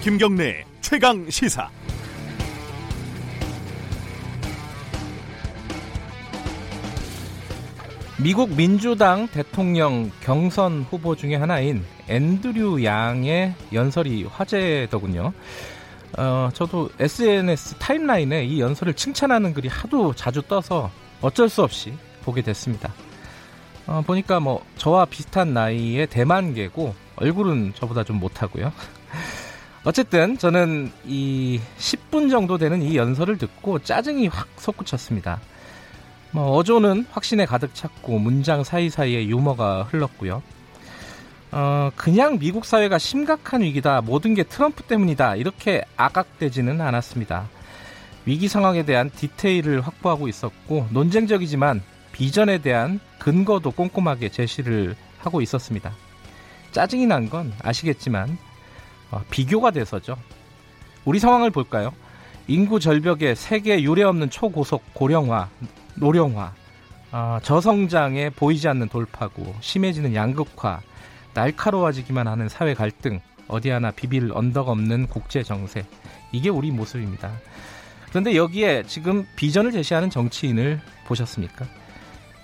김경래 최강 시사. 미국 민주당 대통령 경선 후보 중에 하나인 앤드류 양의 연설이 화제더군요. 어, 저도 SNS 타임라인에 이 연설을 칭찬하는 글이 하도 자주 떠서 어쩔 수 없이 보게 됐습니다. 어, 보니까 뭐 저와 비슷한 나이의 대만계고 얼굴은 저보다 좀 못하고요. 어쨌든 저는 이 10분 정도 되는 이 연설을 듣고 짜증이 확 솟구쳤습니다. 뭐 어조는 확신에 가득 찼고 문장 사이사이에 유머가 흘렀고요. 어, 그냥 미국 사회가 심각한 위기다. 모든 게 트럼프 때문이다. 이렇게 악악되지는 않았습니다. 위기 상황에 대한 디테일을 확보하고 있었고 논쟁적이지만 비전에 대한 근거도 꼼꼼하게 제시를 하고 있었습니다. 짜증이 난 건 아시겠지만 어, 비교가 돼서죠. 우리 상황을 볼까요? 인구 절벽에 세계 유례 없는 초고속 고령화, 노령화, 어, 저성장에 보이지 않는 돌파구, 심해지는 양극화, 날카로워지기만 하는 사회 갈등, 어디 하나 비빌 언덕 없는 국제 정세. 이게 우리 모습입니다. 그런데 여기에 지금 비전을 제시하는 정치인을 보셨습니까?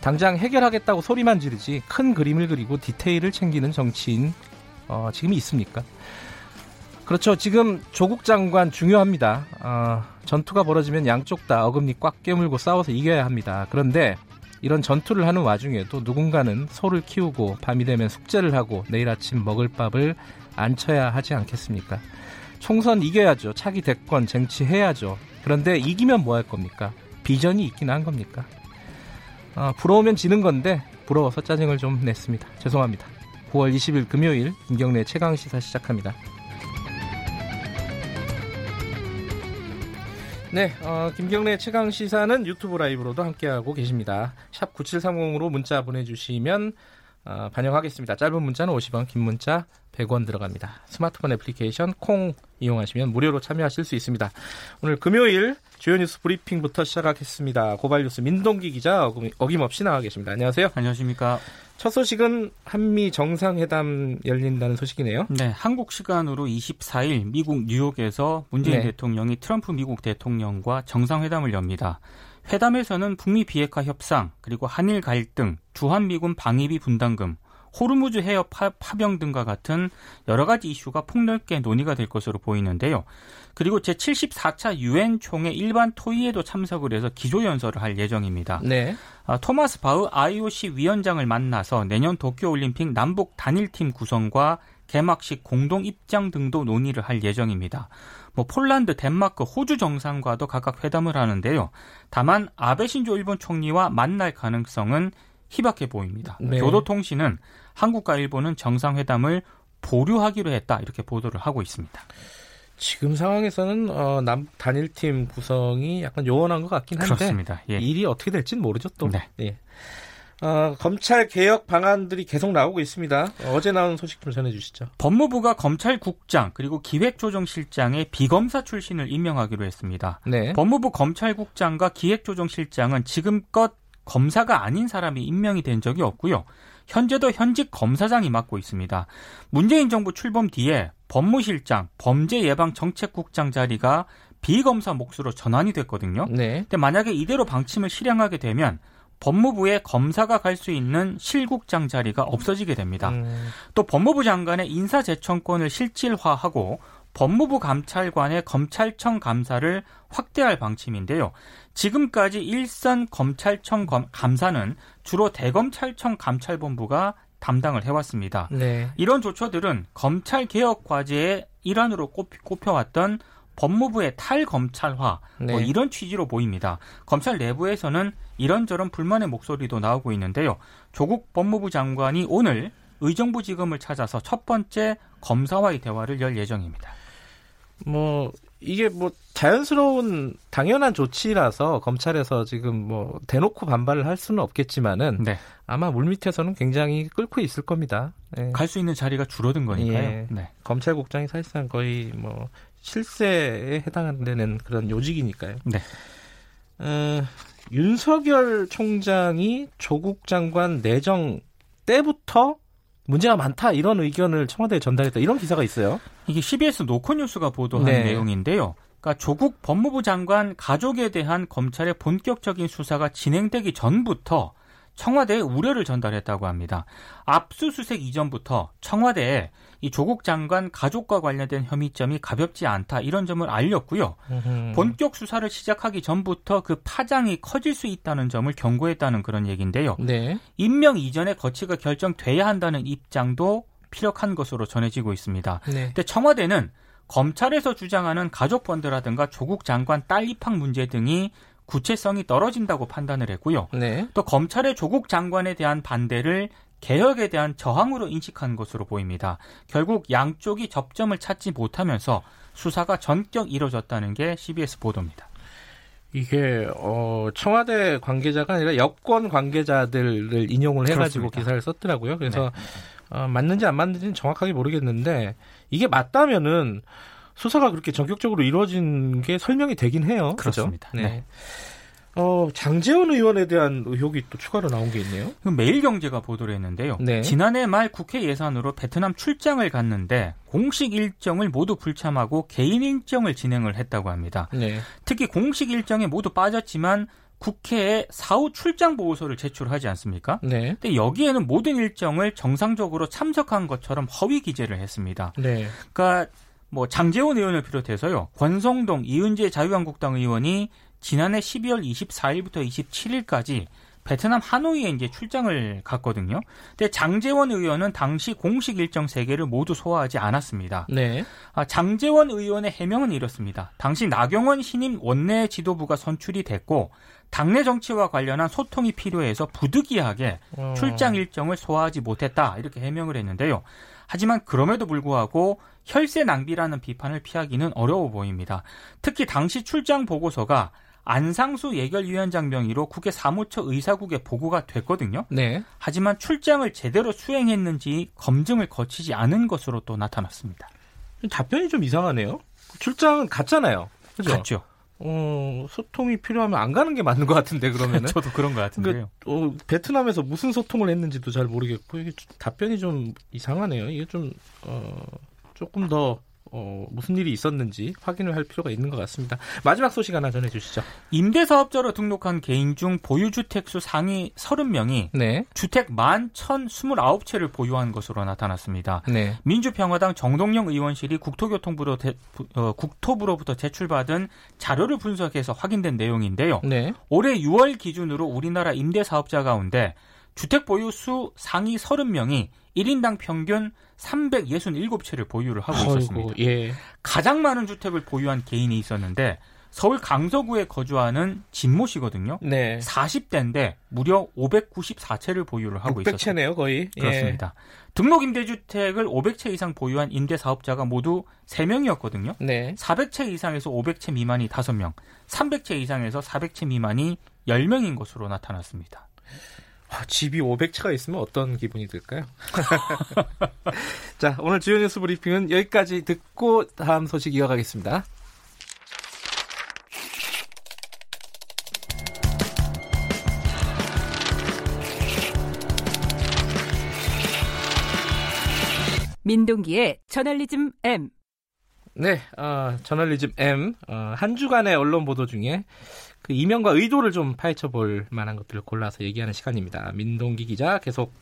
당장 해결하겠다고 소리만 지르지 큰 그림을 그리고 디테일을 챙기는 정치인 어, 지금 있습니까? 그렇죠. 지금 조국 장관 중요합니다. 어, 전투가 벌어지면 양쪽 다 어금니 꽉 깨물고 싸워서 이겨야 합니다. 그런데 이런 전투를 하는 와중에도 누군가는 소를 키우고 밤이 되면 숙제를 하고 내일 아침 먹을 밥을 안 쳐야 하지 않겠습니까? 총선 이겨야죠. 차기 대권 쟁취해야죠. 그런데 이기면 뭐 할 겁니까? 비전이 있긴 한 겁니까? 어, 부러우면 지는 건데 부러워서 짜증을 좀 냈습니다. 죄송합니다. 9월 20일 금요일 김경래 최강 시사 시작합니다. 네, 어, 김경래 최강 시사는 유튜브 라이브로도 함께하고 계십니다. 샵 9730으로 문자 보내주시면 어, 반영하겠습니다. 짧은 문자는 50원, 긴 문자 100원 들어갑니다. 스마트폰 애플리케이션 콩 이용하시면 무료로 참여하실 수 있습니다. 오늘 금요일 주요 뉴스 브리핑부터 시작하겠습니다. 고발뉴스 민동기 기자 어김없이 나와 계십니다. 안녕하세요. 안녕하십니까. 첫 소식은 한미 정상회담 열린다는 소식이네요. 네, 한국 시간으로 24일 미국 뉴욕에서 문재인 네. 대통령이 트럼프 미국 대통령과 정상회담을 엽니다. 회담에서는 북미 비핵화 협상, 그리고 한일 갈등, 주한미군 방위비 분담금, 호르무즈 해협 파, 병 등과 같은 여러 가지 이슈가 폭넓게 논의가 될 것으로 보이는데요. 그리고 제74차 유엔 총회 일반 토의에도 참석을 해서 기조연설을 할 예정입니다. 네. 아, 토마스 바흐 IOC 위원장을 만나서 내년 도쿄올림픽 남북 단일팀 구성과 개막식 공동 입장 등도 논의를 할 예정입니다. 뭐 폴란드, 덴마크, 호주 정상과도 각각 회담을 하는데요. 다만 아베 신조 일본 총리와 만날 가능성은 희박해 보입니다. 네. 교도통신은 한국과 일본은 정상회담을 보류하기로 했다 이렇게 보도를 하고 있습니다. 지금 상황에서는 어, 남 단일팀 구성이 약간 요원한 것 같긴 한데 그렇습니다. 예. 일이 어떻게 될지는 모르죠 또. 네. 예. 어, 검찰 개혁 방안들이 계속 나오고 있습니다. 어제 나온 소식 좀 전해주시죠. 법무부가 검찰국장 그리고 기획조정실장의 비검사 출신을 임명하기로 했습니다. 네. 법무부 검찰국장과 기획조정실장은 지금껏 검사가 아닌 사람이 임명이 된 적이 없고요. 현재도 현직 검사장이 맡고 있습니다. 문재인 정부 출범 뒤에 법무실장, 범죄예방정책국장 자리가 비검사 몫으로 전환이 됐거든요. 네. 근데 만약에 이대로 방침을 실행하게 되면 법무부에 검사가 갈 수 있는 실국장 자리가 없어지게 됩니다. 음. 또 법무부 장관의 인사재청권을 실질화하고 법무부 감찰관의 검찰청 감사를 확대할 방침인데요. 지금까지 일선 검찰청 감사는 주로 대검찰청 감찰본부가 담당을 해왔습니다. 네. 이런 조처들은 검찰 개혁 과제의 일환으로 꼽혀, 왔던 법무부의 탈검찰화 뭐 네. 뭐 이런 취지로 보입니다. 검찰 내부에서는 이런저런 불만의 목소리도 나오고 있는데요. 조국 법무부 장관이 오늘 의정부 지검을 찾아서 첫 번째 검사와의 대화를 열 예정입니다. 뭐 이게 뭐 자연스러운 당연한 조치라서 검찰에서 지금 뭐 대놓고 반발을 할 수는 없겠지만은 네. 아마 물밑에서는 굉장히 끓고 있을 겁니다. 네. 갈수 있는 자리가 줄어든 거니까요. 예. 네. 검찰국장이 사실상 거의 뭐 실세에 해당되는 그런 요직이니까요. 네. 어, 윤석열 총장이 조국 장관 내정 때부터 문제가 많다 이런 의견을 청와대에 전달했다 이런 기사가 있어요. 이게 CBS 노컷뉴스가 보도한 네. 내용인데요. 그러니까 조국 법무부 장관 가족에 대한 검찰의 본격적인 수사가 진행되기 전부터 청와대에 우려를 전달했다고 합니다. 압수수색 이전부터 청와대에 이 조국 장관 가족과 관련된 혐의점이 가볍지 않다 이런 점을 알렸고요. 으흠. 본격 수사를 시작하기 전부터 그 파장이 커질 수 있다는 점을 경고했다는 그런 얘기인데요. 네. 임명 이전에 거치가 결정돼야 한다는 입장도 피력한 것으로 전해지고 있습니다. 네. 근데 청와대는 검찰에서 주장하는 가족 펀드라든가 조국 장관 딸 입학 문제 등이 구체성이 떨어진다고 판단을 했고요. 네. 또 검찰의 조국 장관에 대한 반대를 개혁에 대한 저항으로 인식한 것으로 보입니다. 결국 양쪽이 접점을 찾지 못하면서 수사가 전격 이뤄졌다는 게 CBS 보도입니다. 이게 어 청와대 관계자가 아니라 여권 관계자들을 인용을 해가지고 그렇습니다. 기사를 썼더라고요. 그래서 네. 어, 맞는지 안 맞는지는 정확하게 모르겠는데 이게 맞다면은 수사가 그렇게 전격적으로 이루어진 게 설명이 되긴 해요. 그렇습니다. 그렇죠? 네. 네. 어, 장재원 의원에 대한 의혹이 또 추가로 나온 게 있네요. 매일경제가 보도를 했는데요. 네. 지난해 말 국회 예산으로 베트남 출장을 갔는데 공식 일정을 모두 불참하고 개인 일정을 진행을 했다고 합니다. 네. 특히 공식 일정에 모두 빠졌지만 국회에 사후 출장 보고서를 제출하지 않습니까? 네. 근데 여기에는 모든 일정을 정상적으로 참석한 것처럼 허위 기재를 했습니다. 네. 그러니까 뭐 장재원 의원을 비롯해서요. 권성동, 이은재 자유한국당 의원이 지난해 12월 24일부터 27일까지 베트남 하노이에 이제 출장을 갔거든요. 근데 장재원 의원은 당시 공식 일정 3개를 모두 소화하지 않았습니다. 네. 아, 장재원 의원의 해명은 이렇습니다. 당시 나경원 신임 원내 지도부가 선출이 됐고 당내 정치와 관련한 소통이 필요해서 부득이하게 어. 출장 일정을 소화하지 못했다. 이렇게 해명을 했는데요. 하지만 그럼에도 불구하고 혈세 낭비라는 비판을 피하기는 어려워 보입니다. 특히 당시 출장 보고서가 안상수 예결위원장 명의로 국회 사무처 의사국에 보고가 됐거든요. 네. 하지만 출장을 제대로 수행했는지 검증을 거치지 않은 것으로 또 나타났습니다. 답변이 좀 이상하네요. 출장은 갔잖아요. 그죠? 갔죠. 어, 소통이 필요하면 안 가는 게 맞는 것 같은데 그러면은 저도 그런 것 같은데요. 그러니까, 어, 베트남에서 무슨 소통을 했는지도 잘 모르겠고 이게 답변이 좀 이상하네요. 이게 좀 어, 조금 더 어, 무슨 일이 있었는지 확인을 할 필요가 있는 것 같습니다. 마지막 소식 하나 전해주시죠. 임대사업자로 등록한 개인 중 보유주택수 상위 30명이 네. 주택 11,029채를 보유한 것으로 나타났습니다. 네. 민주평화당 정동영 의원실이 국토교통부로 대, 어, 국토부로부터 제출받은 자료를 분석해서 확인된 내용인데요. 네. 올해 6월 기준으로 우리나라 임대사업자 가운데 주택 보유 수 상위 30명이 1인당 평균 367채를 보유를 하고 아이고, 있었습니다. 예. 가장 많은 주택을 보유한 개인이 있었는데 서울 강서구에 거주하는 진모 씨거든요. 네. 40대인데 무려 594채를 보유를 하고 600채네요, 있었습니다. 600채네요, 거의. 예. 그렇습니다. 등록 임대주택을 500채 이상 보유한 임대 사업자가 모두 3명이었거든요. 네. 400채 이상에서 500채 미만이 5명, 300채 이상에서 400채 미만이 10명인 것으로 나타났습니다. 아, 집이 500채가 있으면 어떤 기분이 들까요? 자, 오늘 주요 뉴스 브리핑은 여기까지 듣고 다음 소식 이어가겠습니다. 민동기의 저널리즘 M. 네, 어, 저널리즘 M. 어, 한 주간의 언론 보도 중에 그 이명과 의도를 좀 파헤쳐 볼 만한 것들을 골라서 얘기하는 시간입니다. 민동기 기자 계속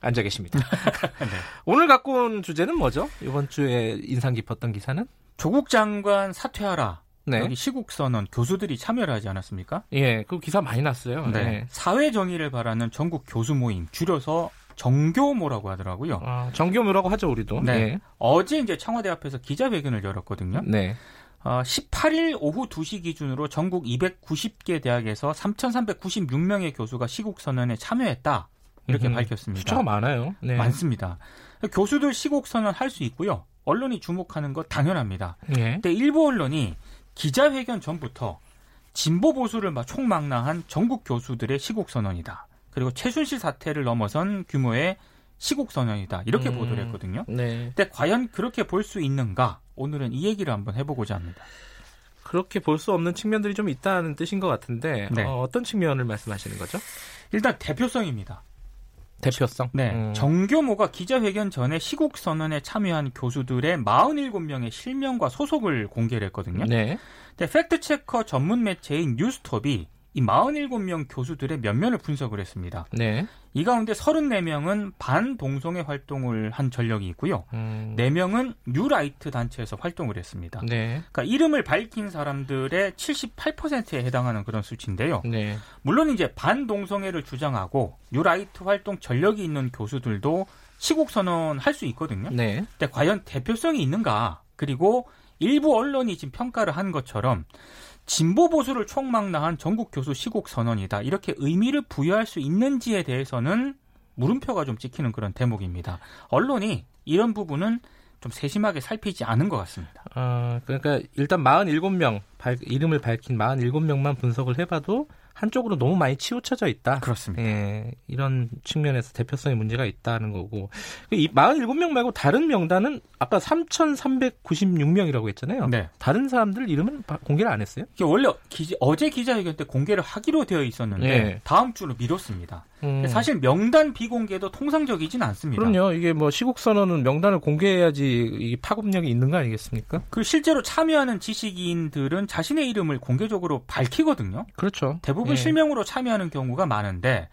앉아 계십니다. 네. 오늘 갖고 온 주제는 뭐죠? 이번 주에 인상 깊었던 기사는? 조국 장관 사퇴하라. 네. 여기 시국 선언 교수들이 참여를 하지 않았습니까? 예, 그 기사 많이 났어요. 네. 네. 사회 정의를 바라는 전국 교수 모임 줄여서 정교모라고 하더라고요. 아, 정교모라고 하죠, 우리도. 네. 네. 어제 이제 청와대 앞에서 기자회견을 열었거든요. 네. 어, 18일 오후 2시 기준으로 전국 290개 대학에서 3,396명의 교수가 시국 선언에 참여했다. 이렇게 음, 밝혔습니다. 숫자가 많아요. 네. 많습니다. 교수들 시국 선언 할 수 있고요. 언론이 주목하는 것 당연합니다. 네. 근데 일부 언론이 기자회견 전부터 진보 보수를 총망라한 전국 교수들의 시국 선언이다. 그리고 최순실 사태를 넘어선 규모의 시국 선언이다. 이렇게 음, 보도를 했거든요. 네. 근데 과연 그렇게 볼 수 있는가? 오늘은 이 얘기를 한번 해보고자 합니다. 그렇게 볼 수 없는 측면들이 좀 있다는 뜻인 것 같은데 네. 어떤 측면을 말씀하시는 거죠? 일단 대표성입니다. 대표성. 네. 음. 정교모가 기자회견 전에 시국 선언에 참여한 교수들의 47명의 실명과 소속을 공개를 했거든요. 네. 근데 fact checker 전문 매체인 뉴스톱이 이 47명 교수들의 면면을 분석을 했습니다. 네. 이 가운데 34명은 반동성애 활동을 한 전력이 있고요. 음. 4명은 뉴라이트 단체에서 활동을 했습니다. 네. 그러니까 이름을 밝힌 사람들의 78%에 해당하는 그런 수치인데요. 네. 물론 이제 반동성애를 주장하고 뉴라이트 활동 전력이 있는 교수들도 시국 선언 할 수 있거든요. 네. 근데 과연 대표성이 있는가? 그리고 일부 언론이 지금 평가를 한 것처럼 진보 보수를 총망라한 전국 교수 시국 선언이다. 이렇게 의미를 부여할 수 있는지에 대해서는 물음표가 좀 찍히는 그런 대목입니다. 언론이 이런 부분은 좀 세심하게 살피지 않은 것 같습니다. 어, 그러니까 일단 47명 발, 이름을 밝힌 47명만 분석을 해봐도 한쪽으로 너무 많이 치우쳐져 있다. 그렇습니다. 예, 이런 측면에서 대표성의 문제가 있다는 거고. 이 47명 말고 다른 명단은 아까 3,396명이라고 했잖아요. 네. 다른 사람들 이름은 공개를 안 했어요? 원래 기, 어제 기자회견 때 공개를 하기로 되어 있었는데 네. 다음 주로 미뤘습니다. 음. 사실 명단 비공개도 통상적이진 않습니다. 그럼요. 이게 뭐 시국 선언은 명단을 공개해야지 이 파급력이 있는 거 아니겠습니까? 그 실제로 참여하는 지식인들은 자신의 이름을 공개적으로 밝히거든요. 그렇죠. 대부분 예. 실명으로 참여하는 경우가 많은데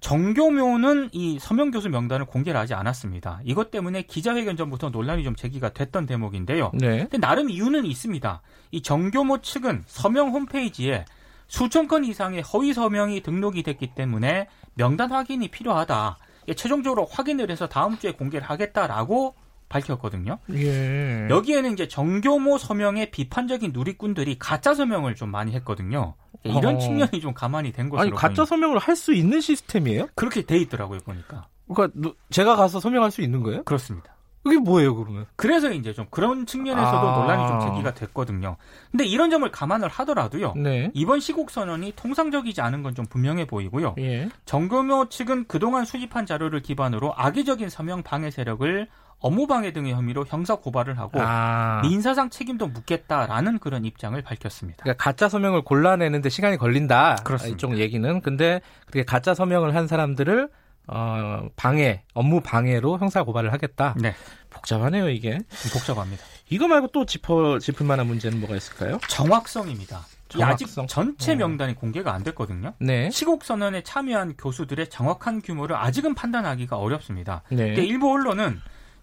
정교묘는 이 서명 교수 명단을 공개를 하지 않았습니다. 이것 때문에 기자회견 전부터 논란이 좀 제기가 됐던 대목인데요. 네. 근데 나름 이유는 있습니다. 이 정교모 측은 서명 홈페이지에 수천 건 이상의 허위 서명이 등록이 됐기 때문에 명단 확인이 필요하다. 최종적으로 확인을 해서 다음 주에 공개를 하겠다라고 밝혔거든요. 예. 여기에는 이제 정교모 서명의 비판적인 누리꾼들이 가짜 서명을 좀 많이 했거든요. 이런 어. 측면이 좀 가만히 된 것으로 아니 가짜 서명을 할 수 있는 시스템이에요? 그렇게 돼 있더라고요 보니까. 그러니까 제가 가서 서명할 수 있는 거예요? 그렇습니다. 그게 뭐예요, 그러면? 그래서 이제 좀 그런 측면에서도 아. 논란이 좀 제기가 됐거든요. 근데 이런 점을 감안을 하더라도요. 네. 이번 시국 선언이 통상적이지 않은 건 좀 분명해 보이고요. 예. 정금호 측은 그동안 수집한 자료를 기반으로 악의적인 서명 방해 세력을 업무방해 등의 혐의로 형사 고발을 하고 아. 민사상 책임도 묻겠다라는 그런 입장을 밝혔습니다. 그러니까 가짜 서명을 골라내는데 시간이 걸린다. 그렇습니다. 이쪽 얘기는 근데 그렇게 가짜 서명을 한 사람들을 어, 방해, 업무 방해로 형사 고발을 하겠다. 네. 복잡하네요, 이게. 복잡합니다. 이거 말고 또 짚어, 짚을 만한 문제는 뭐가 있을까요? 정확성입니다. 정확성? 아직 전체 어. 명단이 어. 공개가 안 됐거든요. 네. 시국 선언에 참여한 교수들의 정확한 규모를 아직은 판단하기가 어렵습니다. 네. 일부 언론은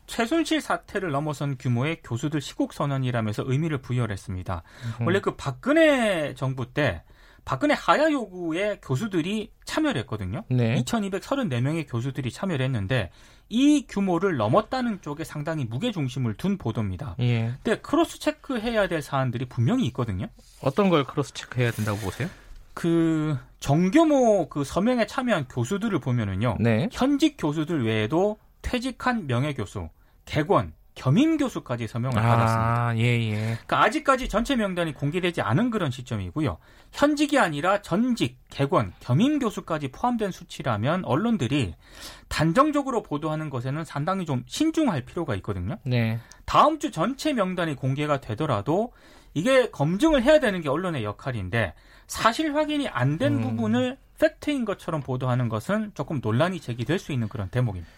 최순실 사태를 넘어선 규모의 교수들 시국 선언이라면서 의미를 부여를 했습니다. 음. 원래 그 박근혜 정부 때 박근혜 하야 요구에 교수들이 참여를 했거든요. 네. 2,234명의 교수들이 참여를 했는데 이 규모를 넘었다는 쪽에 상당히 무게 중심을 둔 보도입니다. 예. 근데 cross check해야 될 사안들이 분명히 있거든요. 어떤 걸 cross check해야 된다고 보세요? 그 정교모 그 서명에 참여한 교수들을 보면은요. 네. 현직 교수들 외에도 퇴직한 명예 교수, 객원, 겸임 교수까지 서명을 아, 받았습니다. 예, 예. 그러니까 아직까지 전체 명단이 공개되지 않은 그런 시점이고요. 현직이 아니라 전직, 객원, 겸임 교수까지 포함된 수치라면 언론들이 단정적으로 보도하는 것에는 상당히 좀 신중할 필요가 있거든요. 네. 다음 주 전체 명단이 공개가 되더라도 이게 검증을 해야 되는 게 언론의 역할인데 사실 확인이 안된 음. 부분을 팩트인 것처럼 보도하는 것은 조금 논란이 제기될 수 있는 그런 대목입니다.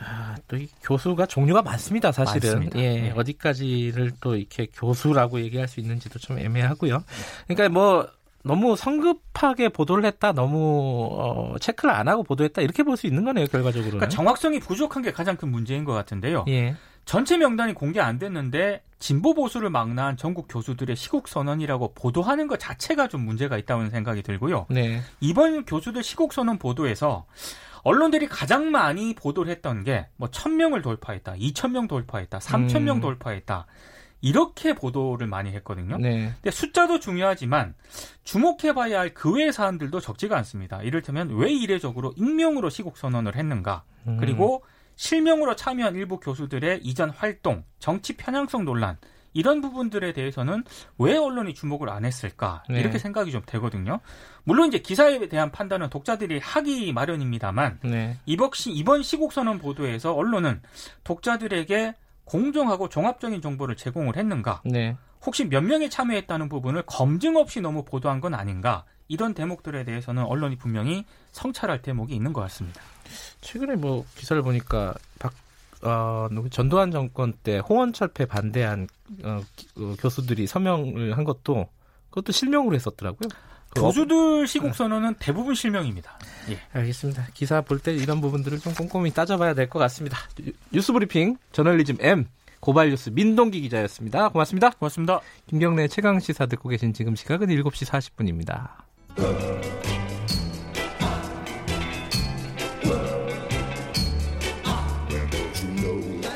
아, 또 이 교수가 종류가 많습니다, 사실은. 많습니다. 예, 네. 어디까지를 또 이렇게 교수라고 얘기할 수 있는지도 좀 애매하고요. 그러니까 뭐 너무 성급하게 보도를 했다, 너무 어, 체크를 안 하고 보도했다 이렇게 볼 수 있는 거네요, 결과적으로는. 그러니까 정확성이 부족한 게 가장 큰 문제인 것 같은데요. 예. 전체 명단이 공개 안 됐는데 진보 보수를 망라한 전국 교수들의 시국 선언이라고 보도하는 것 자체가 좀 문제가 있다는 생각이 들고요. 네. 이번 교수들 시국 선언 보도에서 언론들이 가장 많이 보도를 했던 게 뭐 1000명을 돌파했다, 2000명 돌파했다, 3000명 음. 돌파했다. 이렇게 보도를 많이 했거든요. 네. 근데 숫자도 중요하지만 주목해봐야 할 그 외의 사안들도 적지가 않습니다. 이를테면 왜 이례적으로 익명으로 시국 선언을 했는가, 음. 그리고 실명으로 참여한 일부 교수들의 이전 활동, 정치 편향성 논란 이런 부분들에 대해서는 왜 언론이 주목을 안 했을까 네. 이렇게 생각이 좀 되거든요. 물론 이제 기사에 대한 판단은 독자들이 하기 마련입니다만 네. 이번, 시, 이번 시국 선언 보도에서 언론은 독자들에게 공정하고 종합적인 정보를 제공을 했는가? 네. 혹시 몇 명이 참여했다는 부분을 검증 없이 너무 보도한 건 아닌가? 이런 대목들에 대해서는 언론이 분명히 성찰할 대목이 있는 것 같습니다. 최근에 뭐 기사를 보니까 박 어, 전두환 정권 때 홍원철폐 반대한 어, 어, 교수들이 서명을 한 것도 그것도 실명으로 했었더라고요. 그 교수들 시국 선언은 대부분 실명입니다. 예. 알겠습니다. 기사 볼 때 이런 부분들을 좀 꼼꼼히 따져봐야 될 것 같습니다. 뉴스 브리핑 저널리즘 M 고발뉴스 민동기 기자였습니다. 고맙습니다. 고맙습니다. 김경래 최강 시사 듣고 계신 지금 시각은 7시 40분입니다.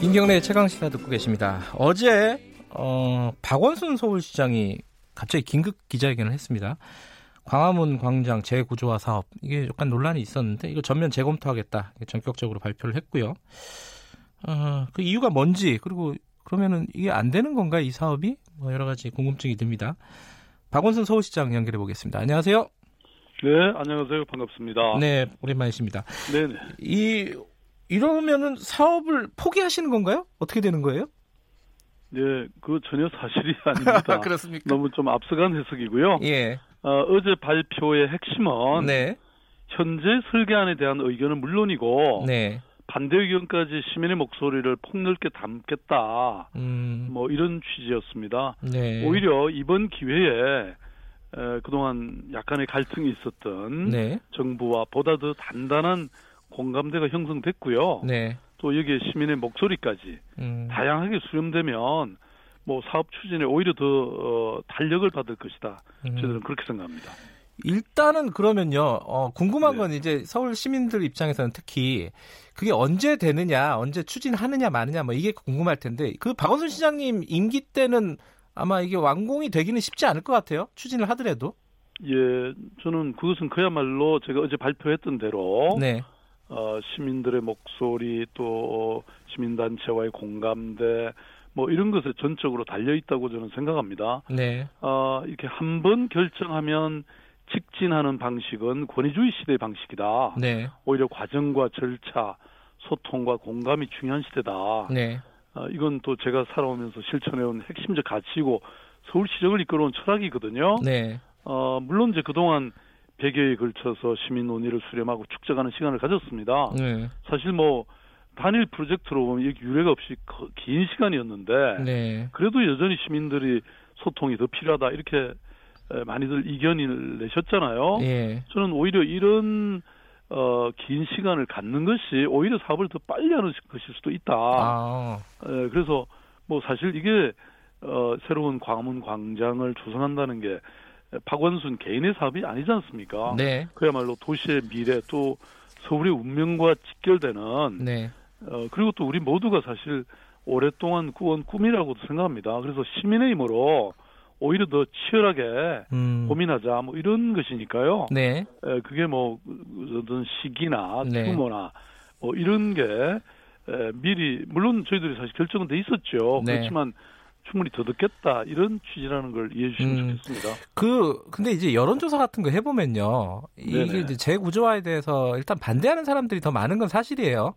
김경래 최강 시사 듣고 계십니다. 어제 어, 박원순 서울시장이 갑자기 긴급 기자회견을 했습니다. 광화문 광장 재구조화 사업 이게 약간 논란이 있었는데 이거 전면 재검토하겠다 전격적으로 발표를 했고요. 어, 그 이유가 뭔지 그리고 그러면은 이게 안 되는 건가 이 사업이 뭐 여러 가지 궁금증이 듭니다. 박원순 서울시장 연결해 보겠습니다. 안녕하세요. 네, 안녕하세요. 반갑습니다. 네, 오랜만이십니다. 네, 네. 이 이러면은 사업을 포기하시는 건가요? 어떻게 되는 거예요? 네, 그 전혀 사실이 아닙니다. 그렇습니까? 너무 좀 앞서간 해석이고요. 예. 어, 어제 발표의 핵심은 네. 현재 설계안에 대한 의견은 물론이고 네. 반대 의견까지 시민의 목소리를 폭넓게 담겠다. 음. 뭐 이런 취지였습니다. 네. 오히려 이번 기회에 에, 그동안 약간의 갈등이 있었던 네. 정부와 보다 더 단단한 공감대가 형성됐고요. 네. 또 여기에 시민의 목소리까지 음. 다양하게 수렴되면 뭐 사업 추진에 오히려 더 어, 탄력을 받을 것이다. 음. 저들은 그렇게 생각합니다. 일단은 그러면요. 어, 궁금한 네. 건 이제 서울 시민들 입장에서는 특히 그게 언제 되느냐, 언제 추진하느냐 마느냐 뭐 이게 궁금할 텐데 그 박원순 시장님 임기 때는 아마 이게 완공이 되기는 쉽지 않을 것 같아요. 추진을 하더라도. 예, 저는 그것은 그야말로 제가 어제 발표했던 대로 네. 어, 시민들의 목소리 또 시민단체와의 공감대 뭐 이런 것에 전적으로 달려 있다고 저는 생각합니다. 네. 어, 이렇게 한 번 결정하면 직진하는 방식은 권위주의 시대의 방식이다. 네. 오히려 과정과 절차, 소통과 공감이 중요한 시대다. 네. 어, 이건 또 제가 살아오면서 실천해온 핵심적 가치이고 서울시정을 이끌어온 철학이거든요. 네. 어, 물론 이제 그동안 100여에 걸쳐서 시민 논의를 수렴하고 축적하는 시간을 가졌습니다. 네. 사실 뭐 단일 프로젝트로 보면 이게 유례가 없이 거- 긴 시간이었는데 네. 그래도 여전히 시민들이 소통이 더 필요하다 이렇게 에, 많이들 이견을 내셨잖아요. 예. 저는 오히려 이런 어, 긴 시간을 갖는 것이 오히려 사업을 더 빨리 하는 것일 수도 있다. 아. 에, 그래서 뭐 사실 이게 어, 새로운 광화문 광장을 조성한다는 게 박원순 개인의 사업이 아니지 않습니까? 네. 그야말로 도시의 미래 또 서울의 운명과 직결되는 네. 어, 그리고 또 우리 모두가 사실 오랫동안 꾸은 꿈이라고도 생각합니다. 그래서 시민의 힘으로 오히려 더 치열하게 음. 고민하자 뭐 이런 것이니까요. 네. 에, 그게 뭐 어떤 시기나 네. 규모나 뭐 이런 게 에, 미리 물론 저희들이 사실 결정은 돼 있었죠. 네. 그렇지만 충분히 더 듣겠다 이런 취지라는 걸 이해해 주시면 음. 좋겠습니다. 그 근데 이제 여론조사 같은 거 해보면요 이게 네네. 이제 재구조화에 대해서 일단 반대하는 사람들이 더 많은 건 사실이에요.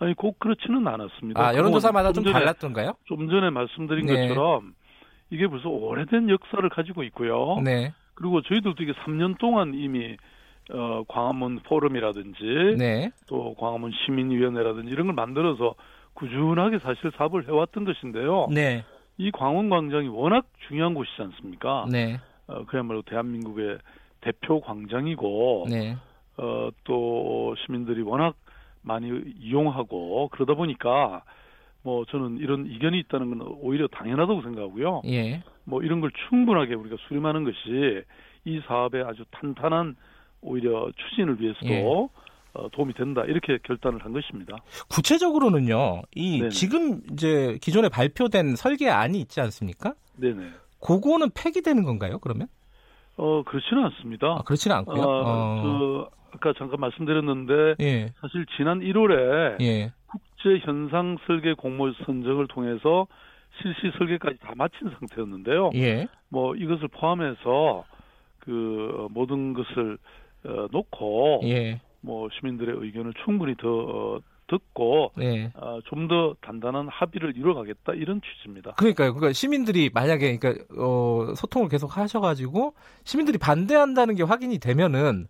아니 꼭 그렇지는 않았습니다. 아 여론조사마다 좀 좀 전에, 달랐던가요? 좀 전에 말씀드린 네. 것처럼 이게 벌써 오래된 역사를 가지고 있고요. 네, 그리고 저희들도 이게 3년 동안 이미 어, 광화문 포럼이라든지 네, 또 광화문 시민위원회라든지 이런 걸 만들어서 꾸준하게 사실 사업을 해왔던 것인데요. 네, 이 광화문 광장이 워낙 중요한 곳이지 않습니까? 네, 어, 그야말로 대한민국의 대표 광장이고 네, 어, 또 시민들이 워낙 많이 이용하고 그러다 보니까 뭐 저는 이런 이견이 있다는 건 오히려 당연하다고 생각하고요. 예. 뭐 이런 걸 충분하게 우리가 수렴하는 것이 이 사업의 아주 탄탄한 오히려 추진을 위해서도 예. 어, 도움이 된다 이렇게 결단을 한 것입니다. 구체적으로는요, 이 네네. 지금 이제 기존에 발표된 설계안이 있지 않습니까? 네네. 그거는 폐기되는 건가요? 그러면? 어 그렇지는 않습니다. 아, 그렇지는 않고요. 어, 어. 그 아까 잠깐 말씀드렸는데 예. 사실 지난 1월에 예. 국제 현상 설계 공모 선정을 통해서 실시 설계까지 다 마친 상태였는데요. 예. 뭐 이것을 포함해서 그 모든 것을 어, 놓고 예. 뭐 시민들의 의견을 충분히 더 어, 듣고 네. 어, 좀 더 단단한 합의를 이뤄가겠다 이런 취지입니다. 그러니까요. 그러니까 시민들이 만약에 그러니까 어, 소통을 계속 하셔가지고 시민들이 반대한다는 게 확인이 되면은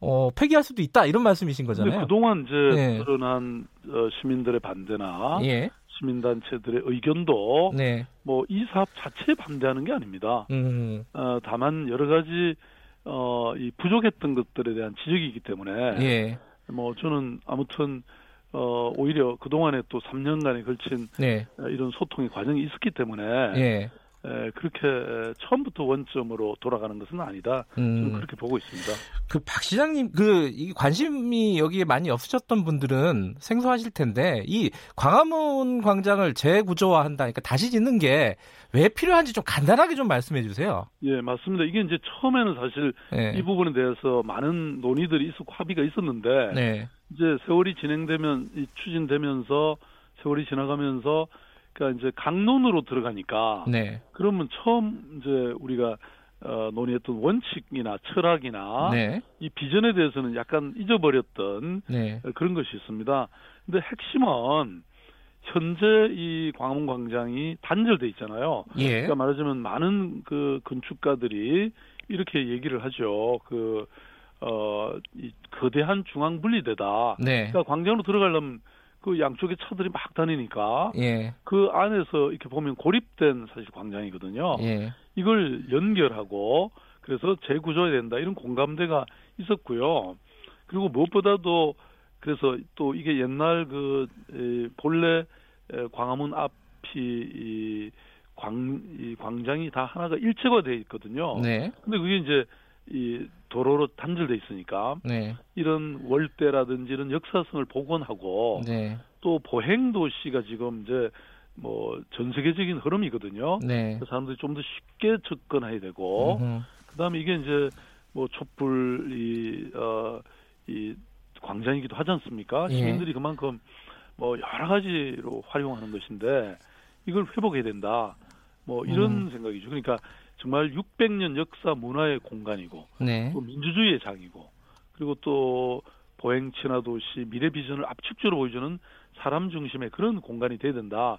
어, 폐기할 수도 있다 이런 말씀이신 거잖아요. 그동안 이제 네. 드러난 어, 시민들의 반대나 예. 시민단체들의 의견도 네. 뭐이 사업 자체에 반대하는 게 아닙니다. 음. 어, 다만 여러 가지 어, 이 부족했던 것들에 대한 지적이기 때문에 예. 뭐 저는 아무튼 어, 오히려 그동안에 또 3년간에 걸친 네. 이런 소통의 과정이 있었기 때문에 예. 에, 그렇게 처음부터 원점으로 돌아가는 것은 아니다. 음. 저는 그렇게 보고 있습니다. 그 박 시장님 그 관심이 여기에 많이 없으셨던 분들은 생소하실 텐데 이 광화문 광장을 재구조화한다. 그러니까 다시 짓는 게 왜 필요한지 좀 간단하게 좀 말씀해 주세요. 예, 맞습니다. 이게 이제 처음에는 사실 네. 이 부분에 대해서 많은 논의들이 있었고 합의가 있었는데 네. 이제 세월이 진행되면 추진되면서 세월이 지나가면서 그러니까 이제 강론으로 들어가니까 네. 그러면 처음 이제 우리가 어, 논의했던 원칙이나 철학이나 네. 이 비전에 대해서는 약간 잊어버렸던 네. 그런 것이 있습니다. 근데 핵심은 현재 이 광화문 광장이 단절돼 있잖아요. 예. 그러니까 말하자면 많은 그 건축가들이 이렇게 얘기를 하죠. 그 어, 이 거대한 중앙 분리대다. 네. 그러니까 광장으로 들어가려면 그 양쪽에 차들이 막 다니니까 예. 그 안에서 이렇게 보면 고립된 사실 광장이거든요. 예. 이걸 연결하고 그래서 재구조해야 된다 이런 공감대가 있었고요. 그리고 무엇보다도 그래서 또 이게 옛날 그 에, 본래 에, 광화문 앞이 이, 광, 이 광장이 다 하나가 일체화돼 있거든요. 네. 근데 그게 이제 이 도로로 단절돼 있으니까 네. 이런 월대라든지 이런 역사성을 복원하고 네. 또 보행 도시가 지금 이제 뭐 전 세계적인 흐름이거든요. 네. 사람들이 좀 더 쉽게 접근해야 되고 그다음에 이게 이제 뭐 촛불 이 어이 어, 이 광장이기도 하지 않습니까? 예. 시민들이 그만큼 뭐 여러 가지로 활용하는 것인데 이걸 회복해야 된다. 뭐 이런 음. 생각이죠. 그러니까 정말 600년 역사 문화의 공간이고 네. 또 민주주의의 장이고 그리고 또 보행 친화 도시 미래 비전을 압축적으로 보여주는 사람 중심의 그런 공간이 돼야 된다.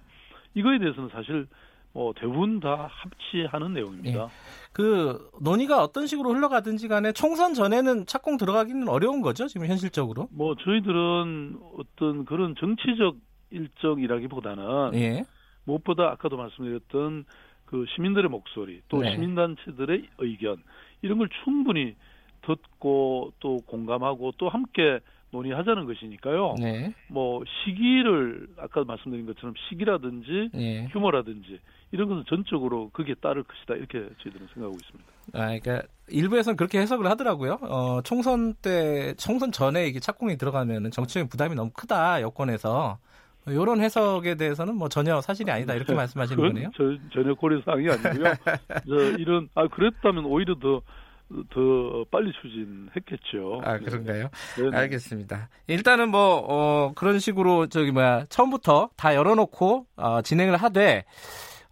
이거에 대해서는 사실 뭐 대부분 다 합치하는 내용입니다. 네. 그 논의가 어떤 식으로 흘러가든지 간에 총선 전에는 착공 들어가기는 어려운 거죠, 지금 현실적으로? 뭐 저희들은 어떤 그런 정치적 일정이라기보다는 예. 무엇보다 아까도 말씀드렸던 그 시민들의 목소리 또 네. 시민단체들의 의견 이런 걸 충분히 듣고 또 공감하고 또 함께 논의하자는 것이니까요. 네. 뭐 시기를 아까 말씀드린 것처럼 시기라든지 네. 휴머라든지 이런 것은 전적으로 그게 따를 것이다 이렇게 저희들은 생각하고 있습니다. 아, 그러니까 일부에서는 그렇게 해석을 하더라고요. 어, 총선 때 총선 전에 이게 착공이 들어가면은 정치적인 부담이 너무 크다 여권에서 이런 해석에 대해서는 뭐 전혀 사실이 아니다 이렇게 말씀하시는 거네요. 저, 전혀 고려 사항이 아니고요. 저 이런 아 그랬다면 오히려 더 더 빨리 추진했겠죠. 아 그런가요? 네 알겠습니다. 일단은 뭐 어, 그런 식으로 저기 뭐야 처음부터 다 열어놓고 어, 진행을 하되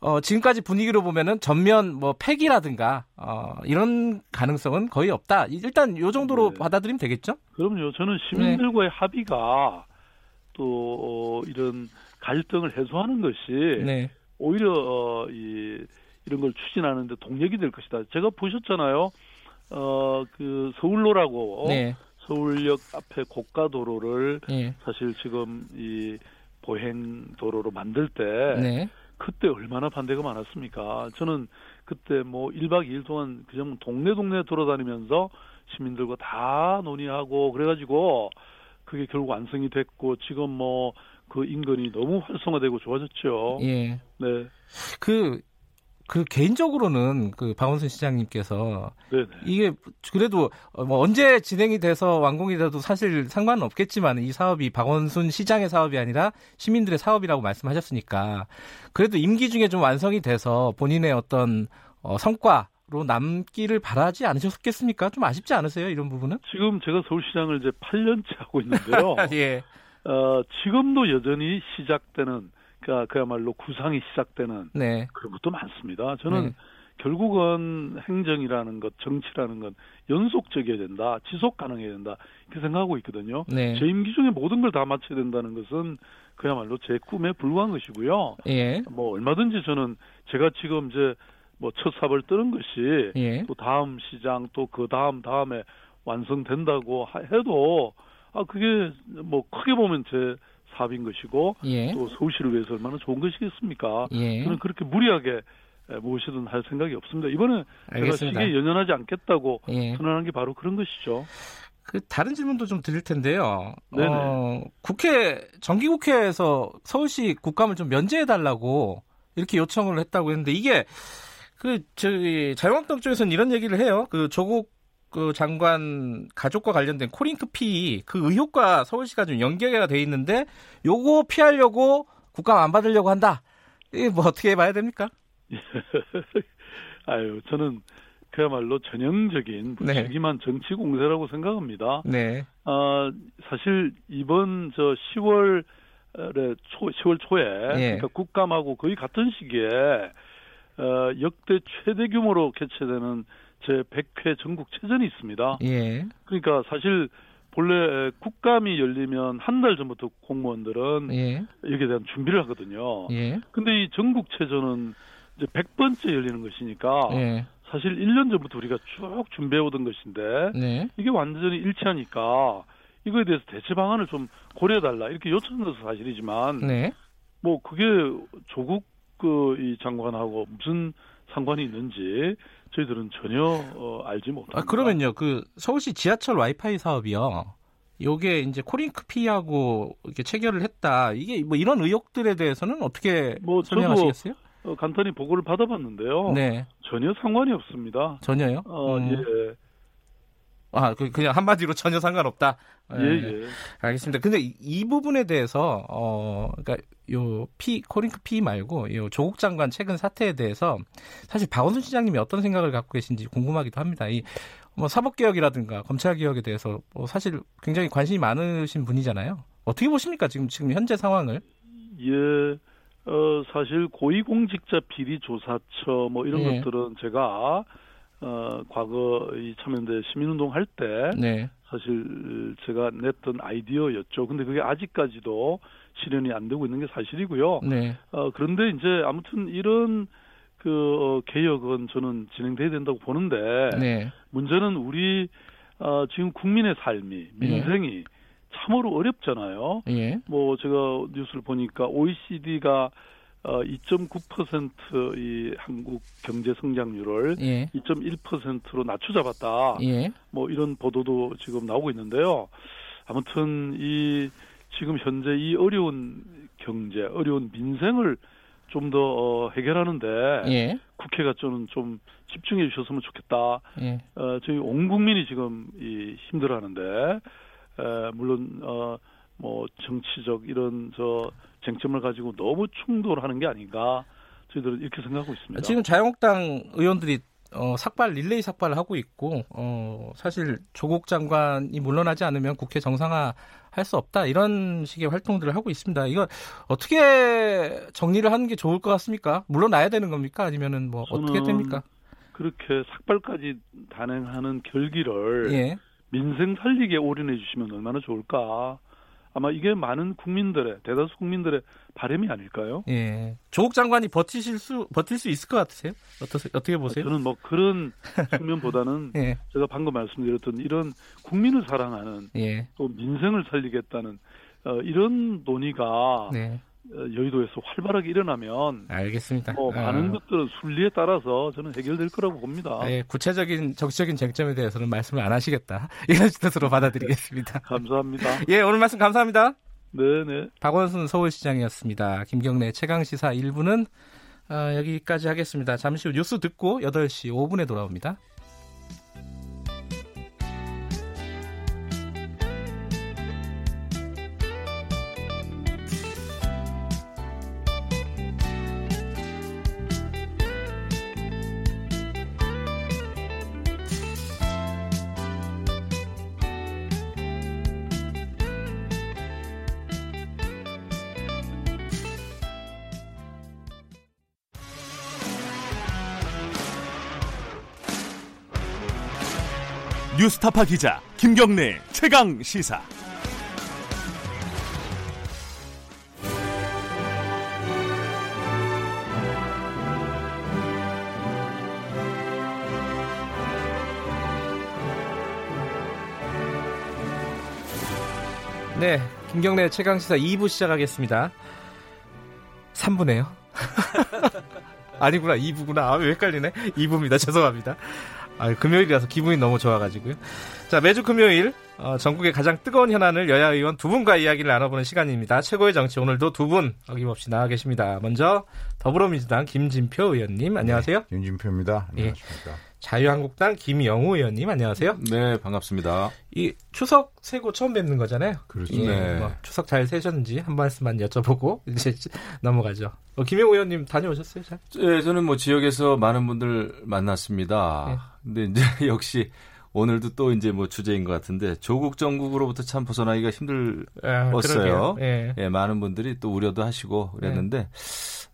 어, 지금까지 분위기로 보면은 전면 뭐 폐기라든가 어, 이런 가능성은 거의 없다. 일단 요 정도로 네. 받아들이면 되겠죠? 그럼요. 저는 시민들과의 네. 합의가 또 어, 이런 갈등을 해소하는 것이 네. 오히려 어, 이 이런 걸 추진하는데 동력이 될 것이다. 제가 보셨잖아요. 어, 그 서울로라고 네. 서울역 앞에 고가 도로를 네. 사실 지금 이 보행 도로로 만들 때 네. 그때 얼마나 반대가 많았습니까? 저는 그때 뭐 1박 2일 동안 그냥 동네 동네 돌아다니면서 시민들과 다 논의하고 그래가지고 그게 결국 완성이 됐고 지금 뭐 그 인근이 너무 활성화되고 좋아졌죠. 예. 네. 그, 그 개인적으로는 그 박원순 시장님께서 네네. 이게 그래도 뭐 언제 진행이 돼서 완공이 돼도 사실 상관은 없겠지만 이 사업이 박원순 시장의 사업이 아니라 시민들의 사업이라고 말씀하셨으니까 그래도 임기 중에 좀 완성이 돼서 본인의 어떤 어, 성과 로 남기를 바라지 않으셨겠습니까? 좀 아쉽지 않으세요? 이런 부분은? 지금 제가 서울시장을 이제 8년째 하고 있는데요. 예. 어, 지금도 여전히 시작되는 그러니까 그야말로 구상이 시작되는 네. 그런 것도 많습니다. 저는 네. 결국은 행정이라는 것, 정치라는 건 연속적이어야 된다, 지속 가능해야 된다 이렇게 생각하고 있거든요. 네. 제 임기 중에 모든 걸다 맞춰야 된다는 것은 그야말로 제 꿈에 불과한 것이고요. 예. 뭐 얼마든지 저는 제가 지금 이제 뭐첫 삽을 뜨는 것이 예. 또 다음 시장 또 그 다음 다음에 완성된다고 해도 아 그게 뭐 크게 보면 제 사업인 것이고 예. 또 서울시를 위해서 얼마나 좋은 것이겠습니까? 예. 저는 그렇게 무리하게 무엇이든 할 생각이 없습니다. 이번에 알겠습니다. 제가 시기에 연연하지 않겠다고 예. 선언한 게 바로 그런 것이죠. 그 다른 질문도 좀 드릴 텐데요. 네네. 어, 국회 정기국회에서 서울시 국감을 좀 면제해 달라고 이렇게 요청을 했다고 했는데 이게 그 저기 자유한국당 쪽에서는 이런 얘기를 해요. 그 조국 그 장관 가족과 관련된 코링크 피 그 의혹과 서울시가 좀 연계가 돼 있는데 요거 피하려고 국감 안 받으려고 한다. 이게 뭐 어떻게 봐야 됩니까? 아유, 저는 그야말로 전형적인 무책임한 네. 정치 공세라고 생각합니다. 네. 어, 사실 이번 저 10월 초 10월 초에 네. 그러니까 국감하고 거의 같은 시기에 어, 역대 최대 규모로 개최되는 제 100회 전국체전이 있습니다. 예. 그러니까 사실 본래 국감이 열리면 한 달 전부터 공무원들은 예. 여기에 대한 준비를 하거든요. 예. 근데 이 전국체전은 이제 100번째 열리는 것이니까 예. 사실 1년 전부터 우리가 쭉 준비해 오던 것인데 네. 이게 완전히 일치하니까 이거에 대해서 대체 방안을 좀 고려해 달라 이렇게 요청한 것은 사실이지만 네. 뭐 그게 조국 그 이 장관하고 무슨 상관이 있는지 저희들은 전혀 어, 알지 못합니다. 아, 그러면요, 그 서울시 지하철 와이파이 사업이요. 요게 이제 코링크피하고 이렇게 체결을 했다. 이게 뭐 이런 의혹들에 대해서는 어떻게 뭐 설명하시겠어요? 어, 간단히 보고를 받아봤는데요. 네. 전혀 상관이 없습니다. 전혀요? 어, 음. 예. 아, 그, 그냥 한마디로 전혀 상관없다. 예, 예. 예. 알겠습니다. 근데 이, 이, 부분에 대해서, 어, 그니까, 요, 피, 코링크 피 말고, 요, 조국 장관 최근 사태에 대해서, 사실 박원순 시장님이 어떤 생각을 갖고 계신지 궁금하기도 합니다. 이, 뭐, 사법개혁이라든가, 검찰개혁에 대해서, 뭐, 사실 굉장히 관심이 많으신 분이잖아요. 어떻게 보십니까? 지금, 지금 현재 상황을? 예, 어, 사실 고위공직자 비리 조사처, 뭐, 이런 예. 것들은 제가, 어, 과거 이 참여연대 시민운동 할때 네. 사실 제가 냈던 아이디어였죠. 근데 그게 아직까지도 실현이 안 되고 있는 게 사실이고요. 네. 어, 그런데 이제 아무튼 이런 그 어, 개혁은 저는 진행돼야 된다고 보는데 네. 문제는 우리 어, 지금 국민의 삶이 네. 민생이 네. 참으로 어렵잖아요. 예. 뭐 제가 뉴스를 보니까 OECD가 어, 2.9%이 한국 경제 성장률을 예. 2.1%로 낮춰잡았다. 예. 뭐 이런 보도도 지금 나오고 있는데요. 아무튼 이 지금 현재 이 어려운 경제, 어려운 민생을 좀 더 어, 해결하는데 예. 국회가 저는 좀 집중해 주셨으면 좋겠다. 예. 어, 저희 온 국민이 지금 이 힘들어하는데 에, 물론 어, 뭐 정치적 이런 저 쟁점을 가지고 너무 충돌하는 게 아닌가 저희들은 이렇게 생각하고 있습니다. 지금 자유한국당 의원들이 어, 삭발 릴레이 삭발을 하고 있고 어, 사실 조국 장관이 물러나지 않으면 국회 정상화 할 수 없다 이런 식의 활동들을 하고 있습니다. 이거 어떻게 정리를 하는 게 좋을 것 같습니까? 물러나야 되는 겁니까? 아니면은 뭐 어떻게 됩니까? 그렇게 삭발까지 단행하는 결기를 예. 민생 살리기에 올인해 주시면 얼마나 좋을까. 아마 이게 많은 국민들의 대다수 국민들의 바람이 아닐까요? 예. 조국 장관이 버티실 수 버틸 수 있을 것 같으세요? 어떻게 어떻게 보세요? 저는 뭐 그런 측면보다는 예. 제가 방금 말씀드렸던 이런 국민을 사랑하는 예. 또 민생을 살리겠다는 어, 이런 논의가 네. 어, 여의도에서 활발하게 일어나면 알겠습니다. 뭐 많은 아. 것들은 순리에 따라서 저는 해결될 거라고 봅니다. 네, 구체적인 정치적인 쟁점에 대해서는 말씀을 안 하시겠다 이런 뜻으로 받아들이겠습니다. 감사합니다. 예, 오늘 말씀 감사합니다. 네네. 박원순 서울시장이었습니다. 김경래 최강 시사 1부는 어, 여기까지 하겠습니다. 잠시 후 뉴스 듣고 8시 5분에 돌아옵니다. 뉴스타파 기자 김경래 최강 시사. 네, 김경래 최강 시사 2부 시작하겠습니다. 3부네요. 아니구나, 2부구나. 아, 왜 헷갈리네. 2부입니다. 죄송합니다. 아, 금요일이라서 기분이 너무 좋아가지고요. 자, 매주 금요일 어, 전국의 가장 뜨거운 현안을 여야 의원 두 분과 이야기를 나눠보는 시간입니다. 최고의 정치 오늘도 두 분 어김없이 나와 계십니다. 먼저 더불어민주당 김진표 의원님 안녕하세요. 네, 김진표입니다. 예. 안녕하십니까. 예. 자유한국당 김영우 의원님 안녕하세요. 네 반갑습니다. 이 추석 세고 처음 뵙는 거잖아요. 그렇죠. 예, 네. 뭐 추석 잘 세셨는지 한 말씀만 여쭤보고 이제 넘어가죠. 어, 김영우 의원님 다녀오셨어요? 잘? 네 저는 뭐 지역에서 많은 분들 만났습니다. 네. 근데 이제 역시 오늘도 또 이제 뭐 주제인 것 같은데 조국 정국으로부터 참 벗어나기가 힘들었어요. 아, 예. 예. 많은 분들이 또 우려도 하시고 그랬는데 네.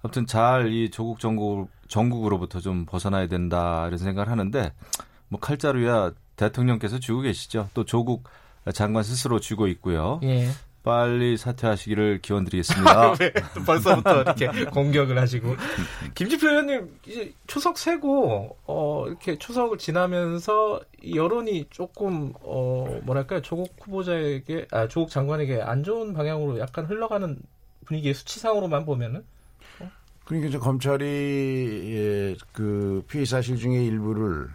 아무튼 잘 이 조국 정국 정국으로부터 좀 벗어나야 된다 이런 생각을 하는데 뭐 칼자루야 대통령께서 쥐고 계시죠. 또 조국 장관 스스로 쥐고 있고요. 예. 빨리 사퇴하시기를 기원드리겠습니다. 왜 벌써부터 이렇게 공격을 하시고 김지표 의원님 이제 추석 세고 어 이렇게 추석을 지나면서 여론이 조금 어 뭐랄까요 조국 후보자에게 아 조국 장관에게 안 좋은 방향으로 약간 흘러가는 분위기의 수치상으로만 보면은 어? 그러니까 이제 검찰이 예, 그 피의 사실 중에 일부를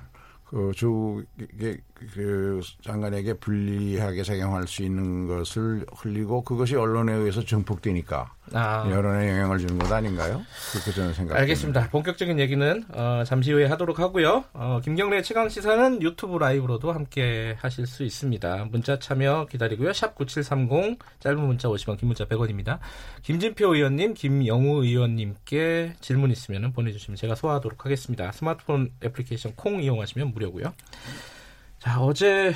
그 조국의 그 장관에게 불리하게 작용할 수 있는 것을 흘리고 그것이 언론에 의해서 증폭되니까 아. 여론에 영향을 주는 것 아닌가요? 그렇게 저는 생각합니다. 알겠습니다. 본격적인 얘기는 어, 잠시 후에 하도록 하고요. 어, 김경래 최강 시사는 유튜브 라이브로도 함께 하실 수 있습니다. 문자 참여 기다리고요. 샵 9730 짧은 문자 50원, 긴 문자 100원입니다. 김진표 의원님, 김영우 의원님께 질문 있으면 보내주시면 제가 소화하도록 하겠습니다. 스마트폰 애플리케이션 콩 이용하시면 무료고요. 자, 어제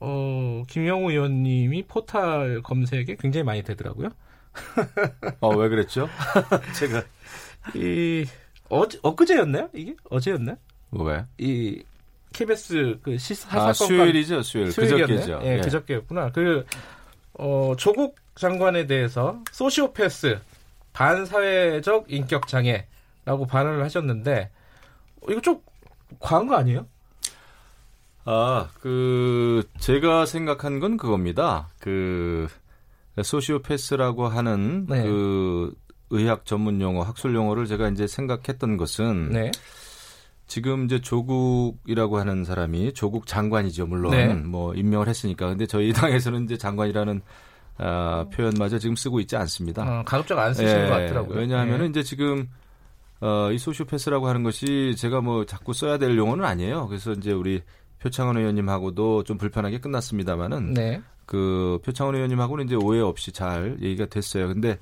어, 김영우 의원님이 포탈 검색에 굉장히 많이 되더라고요. 어, 왜 그랬죠? 제가 이 어제 엊그제였나요? 이게 어제였나요? 뭐 왜? 이 KBS 그 시사 아, 수요일이죠, 수요일. 그저께죠. 예, 예, 그저께였구나. 그 어, 조국 장관에 대해서 소시오패스 반사회적 인격 장애라고 반응을 하셨는데 이거 좀 과한 거 아니에요? 아, 그 제가 생각한 건 그겁니다. 그 소시오패스라고 하는 네. 그 의학 전문 용어, 학술 용어를 제가 이제 생각했던 것은 네. 지금 이제 조국이라고 하는 사람이 조국 장관이죠. 물론 네. 뭐 임명을 했으니까. 근데 저희 당에서는 이제 장관이라는 아, 표현마저 지금 쓰고 있지 않습니다. 어, 가급적 안 쓰시는 예, 것 같더라고요. 왜냐하면 예. 이제 지금 어, 이 소시오패스라고 하는 것이 제가 뭐 자꾸 써야 될 용어는 아니에요. 그래서 이제 우리 표창원 의원님하고도 좀 불편하게 끝났습니다만은 네. 그 표창원 의원님하고는 이제 오해 없이 잘 얘기가 됐어요. 근데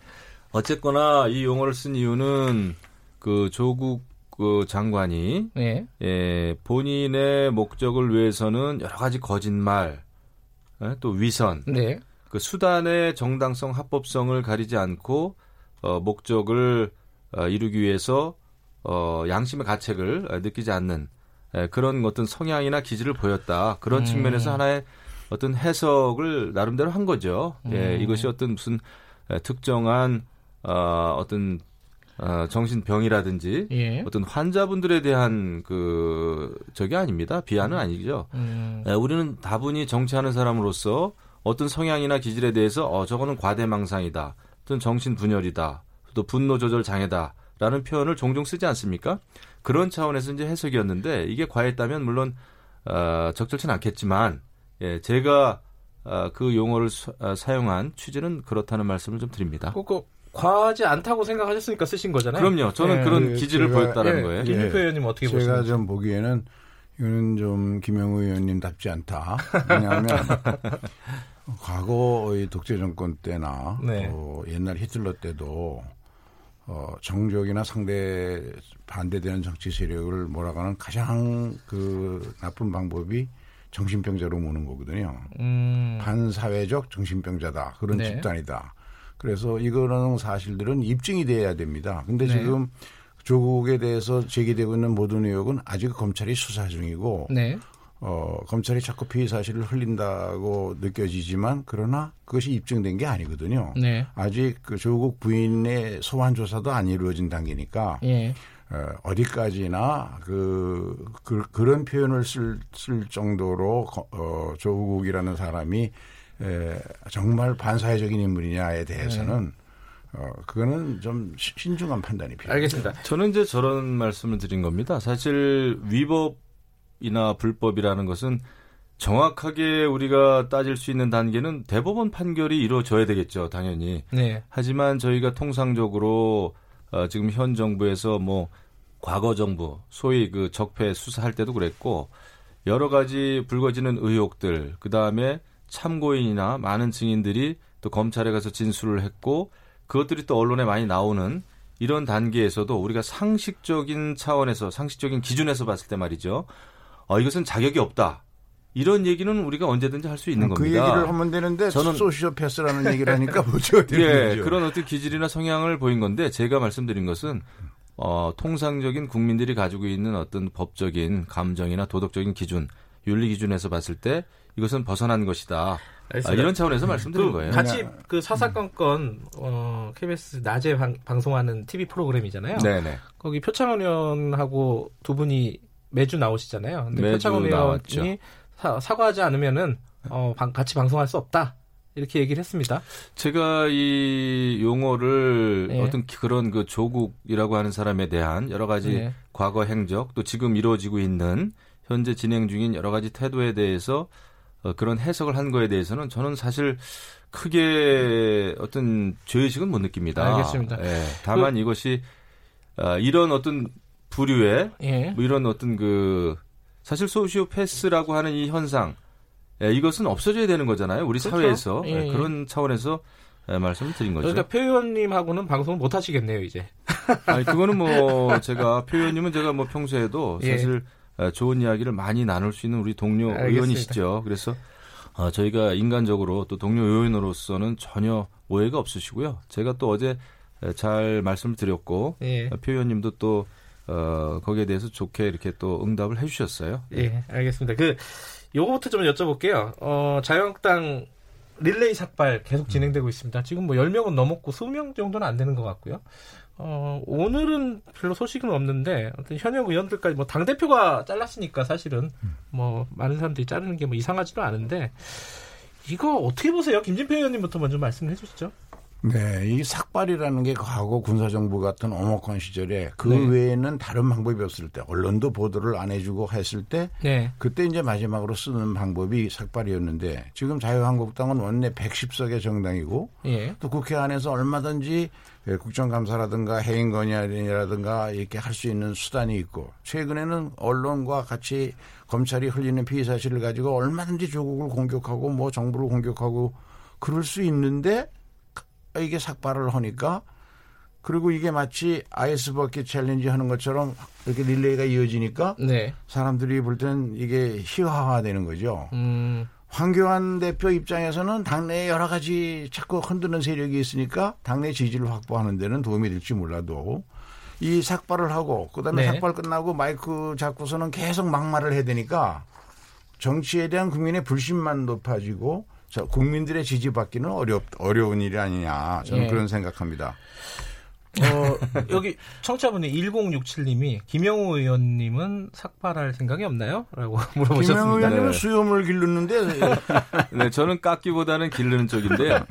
어쨌거나 이 용어를 쓴 이유는 그 조국 그 장관이 네. 예, 본인의 목적을 위해서는 여러 가지 거짓말, 예, 또 위선, 네. 그 수단의 정당성, 합법성을 가리지 않고 어, 목적을 어, 이루기 위해서 어, 양심의 가책을 느끼지 않는 예, 그런 어떤 성향이나 기질을 보였다. 그런 음. 측면에서 하나의 어떤 해석을 나름대로 한 거죠. 예, 음. 예, 이것이 어떤 무슨 특정한 어, 어떤 어, 정신병이라든지 예. 어떤 환자분들에 대한 그 저게 아닙니다. 비하는 아니죠. 음. 예, 우리는 다분히 정치하는 사람으로서 어떤 성향이나 기질에 대해서 어 저거는 과대망상이다. 또는 정신 분열이다. 또 분노 조절 장애다라는 표현을 종종 쓰지 않습니까? 그런 차원에서 이제 해석이었는데 이게 과했다면 물론 어, 적절치는 않겠지만 예, 제가 어, 그 용어를 수, 어, 사용한 취지는 그렇다는 말씀을 좀 드립니다. 그, 그 과하지 않다고 생각하셨으니까 쓰신 거잖아요. 그럼요. 저는 예, 그런 예, 기질을 제가, 보였다는 예, 거예요. 김유표 예. 의원님 어떻게 보세요? 제가 좀 보기에는 이거는 좀 김영우 의원님답지 않다. 왜냐하면 과거의 독재 정권 때나 네. 또 옛날 히틀러 때도 어, 정적이나 상대 반대되는 정치 세력을 몰아가는 가장 그 나쁜 방법이 정신병자로 모는 거거든요. 음. 반사회적 정신병자다. 그런 네. 집단이다. 그래서 이거는 사실들은 입증이 돼야 됩니다. 근데 네. 지금 조국에 대해서 제기되고 있는 모든 의혹은 아직 검찰이 수사 중이고 네. 어, 검찰이 자꾸 피의 사실을 흘린다고 느껴지지만 그러나 그것이 입증된 게 아니거든요. 네. 아직 그 조국 부인의 소환 조사도 안 이루어진 단계니까 예. 어, 어디까지나 그, 그 그런 표현을 쓸, 쓸 정도로 어, 조국이라는 사람이 에, 정말 반사회적인 인물이냐에 대해서는 네. 어, 그거는 좀 신중한 판단이 필요합니다. 알겠습니다. 저는 이제 저런 말씀을 드린 겁니다. 사실 위법 이나 불법이라는 것은 정확하게 우리가 따질 수 있는 단계는 대법원 판결이 이루어져야 되겠죠, 당연히. 네. 하지만 저희가 통상적으로 어, 지금 현 정부에서 뭐 과거 정부, 소위 그 적폐 수사할 때도 그랬고 여러 가지 불거지는 의혹들, 그 다음에 참고인이나 많은 증인들이 또 검찰에 가서 진술을 했고 그것들이 또 언론에 많이 나오는 이런 단계에서도 우리가 상식적인 차원에서 상식적인 기준에서 봤을 때 말이죠. 어, 이것은 자격이 없다. 이런 얘기는 우리가 언제든지 할 수 있는 그 겁니다. 그 얘기를 하면 되는데 저는 소시오패스라는 얘기를 하니까 뭐죠? 예, 그런 어떤 기질이나 성향을 보인 건데 제가 말씀드린 것은 어, 통상적인 국민들이 가지고 있는 어떤 법적인 감정이나 도덕적인 기준, 윤리 기준에서 봤을 때 이것은 벗어난 것이다. 아, 이런 차원에서 말씀드린 그 거예요. 같이 그 사사건건 어, KBS 낮에 방, 방송하는 TV 프로그램이잖아요. 네네. 거기 표창원 의원하고 두 분이 매주 나오시잖아요. 근데 매주 표창원 의원이 사, 사과하지 않으면은 어, 방, 같이 방송할 수 없다. 이렇게 얘기를 했습니다. 제가 이 용어를 네. 어떤 그런 그 조국이라고 하는 사람에 대한 여러 가지 네. 과거 행적 또 지금 이루어지고 있는 현재 진행 중인 여러 가지 태도에 대해서 어, 그런 해석을 한 거에 대해서는 저는 사실 크게 어떤 죄의식은 못 느낍니다. 알겠습니다. 예, 다만 그, 이것이 어, 이런 어떤 부류의 예. 뭐 이런 어떤 그 사실 소시오패스라고 하는 이 현상 예, 이것은 없어져야 되는 거잖아요. 우리 그렇죠? 사회에서 예, 예. 그런 차원에서 예, 말씀을 드린 거죠. 그러니까 표 의원님하고는 방송을 못 하시겠네요, 이제. 아니 그거는 뭐 제가 표 의원님은 제가 뭐 평소에도 예. 사실 어, 좋은 이야기를 많이 나눌 수 있는 우리 동료 알겠습니다. 의원이시죠. 그래서 어, 저희가 인간적으로 또 동료 의원으로서는 전혀 오해가 없으시고요. 제가 또 어제 잘 말씀을 드렸고 예. 어, 표 의원님도 또 어, 거기에 대해서 좋게 이렇게 또 응답을 해주셨어요. 예, 알겠습니다. 그 요거부터 좀 여쭤볼게요. 어, 자유한국당 릴레이 삭발 계속 진행되고 있습니다. 지금 뭐 10명은 넘었고 20명 정도는 안 되는 것 같고요. 어, 오늘은 별로 소식은 없는데, 현역 의원들까지, 뭐, 당 대표가 잘랐으니까 사실은, 뭐, 많은 사람들이 자르는 게 뭐 이상하지도 않은데, 이거 어떻게 보세요? 김진표 의원님부터 먼저 말씀해 주시죠. 네, 이 삭발이라는 게 과거 군사정부 같은 오목한 시절에 그 네. 외에는 다른 방법이 없을 때 언론도 보도를 안 해주고 했을 때 네. 그때 이제 마지막으로 쓰는 방법이 삭발이었는데 지금 자유한국당은 원내 110석의 정당이고 예. 또 국회 안에서 얼마든지 국정감사라든가 해임 건의라든가 이렇게 할 수 있는 수단이 있고 최근에는 언론과 같이 검찰이 흘리는 피의 사실을 가지고 얼마든지 조국을 공격하고 뭐 정부를 공격하고 그럴 수 있는데 이게 삭발을 하니까 그리고 이게 마치 아이스 버킷 챌린지 하는 것처럼 이렇게 릴레이가 이어지니까 네. 사람들이 볼 때는 이게 희화화되는 거죠. 음. 황교안 대표 입장에서는 당내에 여러 가지 자꾸 흔드는 세력이 있으니까 당내 지지를 확보하는 데는 도움이 될지 몰라도 이 삭발을 하고 그다음에 네. 삭발 끝나고 마이크 잡고서는 계속 막말을 해야 되니까 정치에 대한 국민의 불신만 높아지고 자, 국민들의 지지받기는 어렵, 어려운 일이 아니냐. 저는 예. 그런 생각합니다. 어, 여기 청취자분이 1067님이 김영우 의원님은 삭발할 생각이 없나요? 라고 물어보셨습니다. 김영우 의원님은 네. 수염을 기르는데 네, 저는 깎기보다는 기르는 쪽인데요.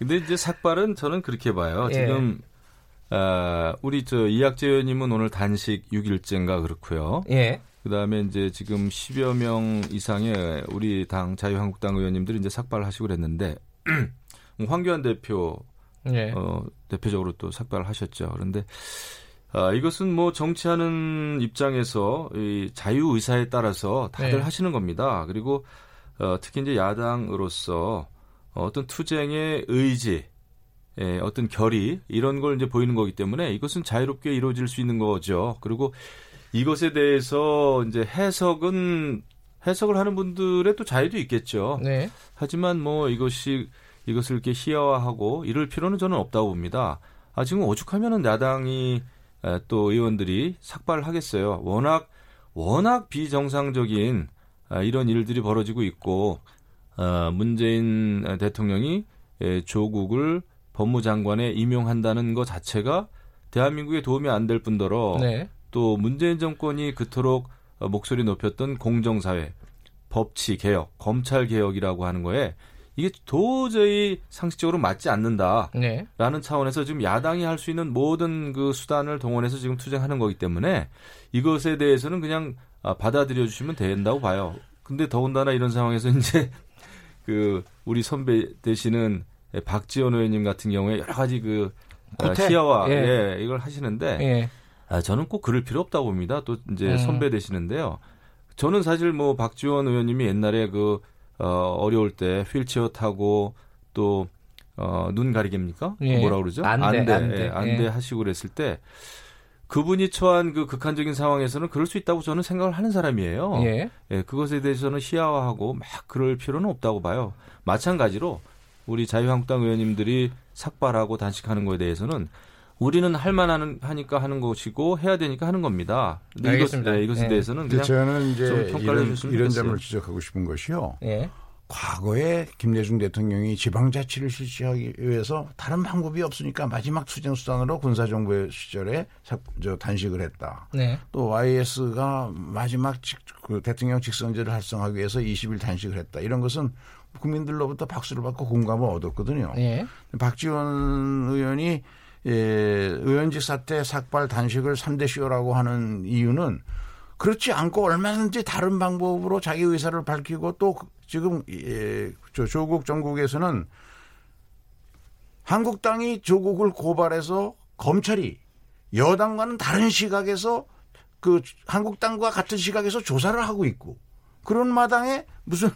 근데 이제 삭발은 저는 그렇게 봐요. 예. 지금 어, 우리 저 이학재 의원님은 오늘 단식 6일째인가 그렇고요. 예. 그다음에 이제 지금 10여 명 이상의 우리 당 자유한국당 의원님들이 이제 삭발을 하시고 그랬는데 황교안 대표 예. 어, 대표적으로 또 삭발을 하셨죠. 그런데 아, 이것은 뭐 정치하는 입장에서 이 자유 의사에 따라서 다들 네. 하시는 겁니다. 그리고 어, 특히 이제 야당으로서 어떤 투쟁의 의지, 예, 어떤 결의 이런 걸 이제 보이는 거기 때문에 이것은 자유롭게 이루어질 수 있는 거죠. 그리고 이것에 대해서 이제 해석은 해석을 하는 분들의 또 자유도 있겠죠. 네. 하지만 뭐 이것이 이것을 이렇게 희화화하고 이럴 필요는 저는 없다고 봅니다. 아 지금 오죽하면은 야당이 또 의원들이 삭발을 하겠어요. 워낙 워낙 비정상적인 아, 이런 일들이 벌어지고 있고 어, 문재인 대통령이 조국을 법무장관에 임용한다는 것 자체가 대한민국에 도움이 안 될 뿐더러 네. 또 문재인 정권이 그토록 목소리 높였던 공정사회, 법치 개혁, 검찰 개혁이라고 하는 거에 이게 도저히 상식적으로 맞지 않는다라는 네. 차원에서 지금 야당이 할 수 있는 모든 그 수단을 동원해서 지금 투쟁하는 거기 때문에 이것에 대해서는 그냥 아, 받아들여 주시면 된다고 봐요. 근데 더군다나 이런 상황에서 이제 그 우리 선배 되시는 박지원 의원님 같은 경우에 여러 가지 그 아, 시야와 예. 예. 이걸 하시는데 예. 아, 저는 꼭 그럴 필요 없다고 봅니다. 또 이제 음. 선배 되시는데요. 저는 사실 뭐 박지원 의원님이 옛날에 그 어, 어려울 때 휠체어 타고 또 어, 눈 가리개입니까? 예. 뭐라 그러죠? 안대, 안대, 안대, 예, 안대 예. 하시고 그랬을 때 그분이 처한 그 극한적인 상황에서는 그럴 수 있다고 저는 생각을 하는 사람이에요. 예. 예 그것에 대해서는 시야화하고 막 그럴 필요는 없다고 봐요. 마찬가지로 우리 자유한국당 의원님들이 삭발하고 단식하는 것에 대해서는 우리는 할 만한 하니까 하는 것이고 해야 되니까 하는 겁니다. 알겠습니다. 이것, 네, 이것에 네. 대해서는 그냥 저는 이제 이런, 이런 점을 지적하고 싶은 것이요. 네. 과거에 김대중 대통령이 지방자치를 실시하기 위해서 다른 방법이 없으니까 마지막 투쟁 수단으로 군사정부 시절에 저 단식을 했다. 네. 또 YS가 마지막 직, 그 대통령 직선제를 활성하기 위해서 20일 단식을 했다. 이런 것은 국민들로부터 박수를 받고 공감을 얻었거든요. 네. 박지원 의원이 예, 의원직 사태 삭발 단식을 3대 쇼라고 하는 이유는 그렇지 않고 얼마든지 다른 방법으로 자기 의사를 밝히고 또 지금 예, 저 조국 정국에서는 한국당이 조국을 고발해서 검찰이 여당과는 다른 시각에서 그 한국당과 같은 시각에서 조사를 하고 있고 그런 마당에 무슨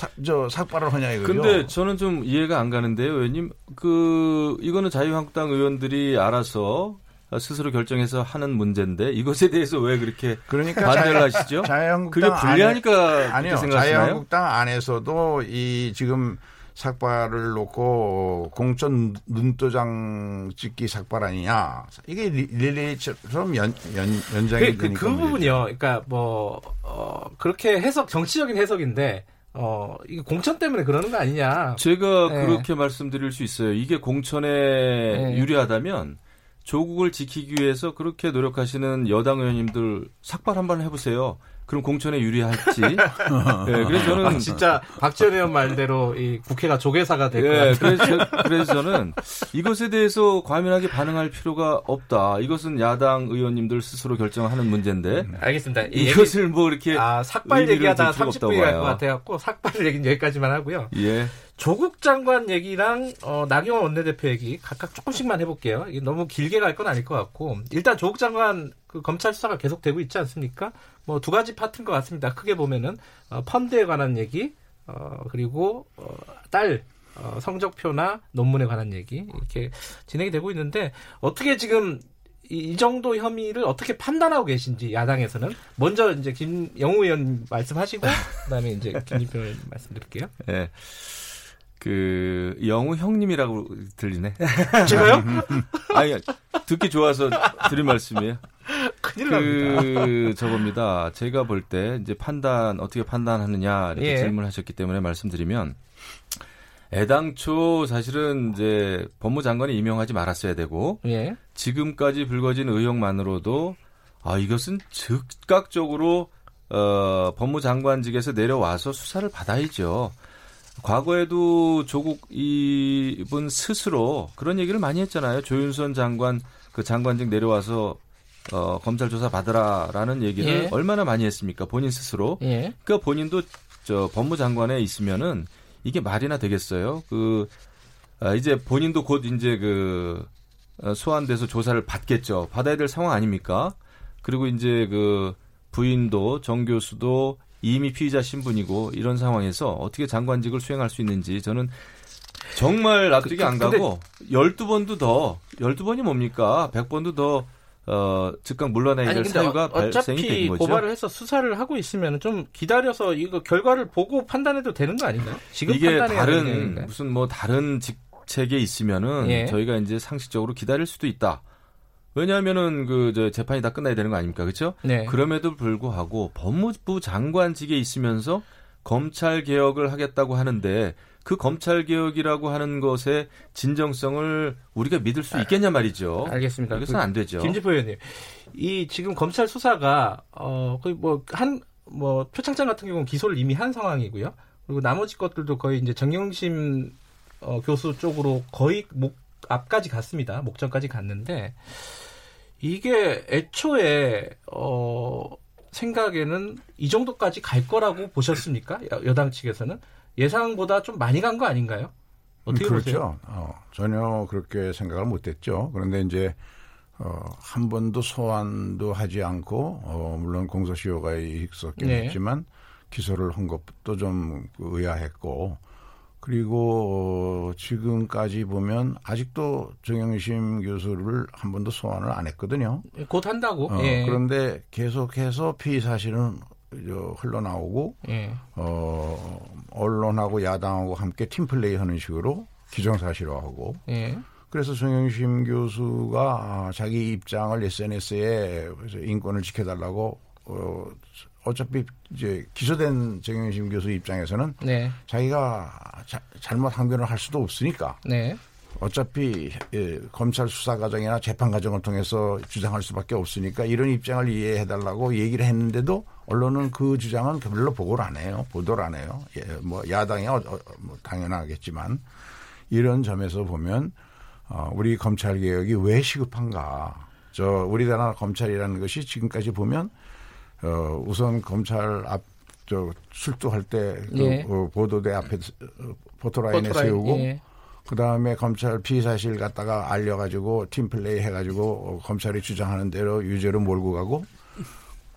사, 저 삭발을 하냐 이거죠. 근데 저는 좀 이해가 안 가는데요, 의원님. 그 이거는 자유한국당 의원들이 알아서 스스로 결정해서 하는 문제인데 이것에 대해서 왜 그렇게 그러니까 반대를 자유, 하시죠? 자유한국당 그게 불리하니까 안에, 아니요. 생각하시나요? 자유한국당 안에서도 이 지금 삭발을 놓고 공천 눈도장 찍기 삭발 아니냐. 이게 릴레이처럼 연, 연, 연장이 그, 그, 그 부분이요. 그러니까 뭐, 어, 그렇게 해석, 정치적인 해석인데, 어, 이게 공천 때문에 그러는 거 아니냐. 제가 네. 그렇게 말씀드릴 수 있어요. 이게 공천에 네. 유리하다면 조국을 지키기 위해서 그렇게 노력하시는 여당 의원님들 삭발 한번 해보세요. 그럼 공천에 유리할지. 네, 그래서 저는 아, 진짜 박지원 의원 말대로 이 국회가 조계사가 될것 네, 그래서, 그래서 저는 이것에 대해서 과민하게 반응할 필요가 없다. 이것은 야당 의원님들 스스로 결정하는 문제인데. 음, 알겠습니다. 이것을 뭐 이렇게 아, 삭발 얘기하다 30분이 갈것 같아갖고 삭발 얘기는 여기까지만 하고요. 예. 조국 장관 얘기랑 어, 나경원 원내대표 얘기 각각 조금씩만 해볼게요. 이게 너무 길게 갈 건 아닐 것 같고 일단 조국 장관 그 검찰 수사가 계속되고 있지 않습니까? 뭐 두 가지 파트인 것 같습니다. 크게 보면은 어, 펀드에 관한 얘기 어, 그리고 어, 딸 어, 성적표나 논문에 관한 얘기 이렇게 진행이 되고 있는데 어떻게 지금 이, 이 정도 혐의를 어떻게 판단하고 계신지 야당에서는 먼저 이제 김영우 의원 말씀하시고 그다음에 이제 김진표 의원 말씀드릴게요. 네. 그 영우 형님이라고 들리네. 제가요? 아니 듣기 좋아서 드린 말씀이에요. 큰일 납니다. 그 저겁니다. 제가 볼 때 이제 판단 어떻게 판단하느냐 이렇게 예. 질문하셨기 때문에 말씀드리면 애당초 사실은 이제 법무장관이 임명하지 말았어야 되고 예. 지금까지 불거진 의혹만으로도 아 이것은 즉각적으로 어 법무장관직에서 내려와서 수사를 받아야죠. 과거에도 조국 이분 스스로 그런 얘기를 많이 했잖아요. 조윤선 장관 그 장관직 내려와서 어, 검찰 조사 받으라라는 얘기를 예. 얼마나 많이 했습니까? 본인 스스로. 예. 그 본인도 저 법무장관에 있으면은 이게 말이나 되겠어요. 그 아, 이제 본인도 곧 이제 그 어, 소환돼서 조사를 받겠죠. 받아야 될 상황 아닙니까? 그리고 이제 그 부인도 정 교수도 이미 피의자 신분이고 이런 상황에서 어떻게 장관직을 수행할 수 있는지 저는 정말 납득이 그, 안 가고 열두 번도 더 열두 번이 뭡니까? 백 번도 더 어, 즉각 물러나야 될 사유가 어, 발생이 된 거죠. 고발을 해서 수사를 하고 있으면 좀 기다려서 이거 결과를 보고 판단해도 되는 거 아닌가요? 지금 이게 다른 무슨 뭐 다른 직책에 있으면은 예. 저희가 이제 상식적으로 기다릴 수도 있다. 왜냐하면은 그저 재판이 다 끝나야 되는 거 아닙니까, 그렇죠? 네. 그럼에도 불구하고 법무부 장관직에 있으면서 검찰 개혁을 하겠다고 하는데 그 검찰 개혁이라고 하는 것의 진정성을 우리가 믿을 수 있겠냐 말이죠. 알겠습니다. 이것은 그, 안 되죠. 김지표 의원님, 이 지금 검찰 수사가 어 거의 뭐한 뭐 표창장 같은 경우는 기소를 이미 한 상황이고요. 그리고 나머지 것들도 거의 이제 정영심 어, 교수 쪽으로 거의 목 앞까지 갔습니다. 목전까지 갔는데 이게 애초에 어 생각에는 이 정도까지 갈 거라고 보셨습니까? 여당 측에서는 예상보다 좀 많이 간 거 아닌가요? 어떻게 그렇죠. 보세요? 어, 전혀 그렇게 생각을 못했죠. 그런데 이제 어, 한 번도 소환도 하지 않고 어, 물론 공소시효가 있었긴 네. 했지만 기소를 한 것도 좀 의아했고 그리고 어, 지금까지 보면 아직도 정영심 교수를 한 번도 소환을 안 했거든요. 곧 한다고. 어, 예. 그런데 계속해서 피의 사실은 흘러나오고 예. 어, 언론하고 야당하고 함께 팀플레이 하는 식으로 기정사실화하고 예. 그래서 정영심 교수가 아, 자기 입장을 SNS에 인권을 지켜달라고 어, 어차피 이제 기소된 정영심 교수 입장에서는 네. 자기가 자, 잘못 항변을 할 수도 없으니까 네. 어차피 예, 검찰 수사 과정이나 재판 과정을 통해서 주장할 수밖에 없으니까 이런 입장을 이해해 달라고 얘기를 했는데도 언론은 그 주장은 별로 보고를 안 해요. 보도를 안 해요. 예, 뭐 야당이 어, 어, 뭐 당연하겠지만 이런 점에서 보면 어, 우리 검찰 개혁이 왜 시급한가? 저 우리나라 검찰이라는 것이 지금까지 보면 어, 우선 검찰 앞, 저, 출두할 때, 그, 예. 어, 보도대 앞에, 어, 포토라인에 포토라인, 세우고, 예. 그 다음에 검찰 피의 사실 갖다가 알려가지고 팀플레이 해가지고 어, 검찰이 주장하는 대로 유죄로 몰고 가고,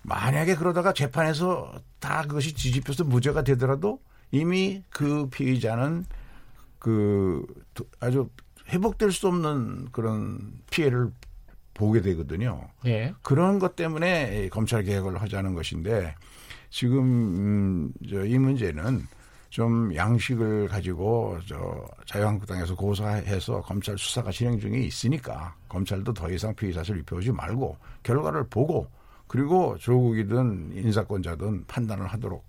만약에 그러다가 재판에서 다 그것이 뒤집혀서 무죄가 되더라도 이미 그 피의자는 그 아주 회복될 수 없는 그런 피해를 보게 되거든요. 예. 그런 것 때문에 검찰 개혁을 하자는 것인데 지금 음, 저이 문제는 좀 양식을 가지고 저 자유한국당에서 고사해서 검찰 수사가 진행 중에 있으니까 검찰도 더 이상 피의 사실 입혀오지 말고 결과를 보고 그리고 조국이든 인사권자든 판단을 하도록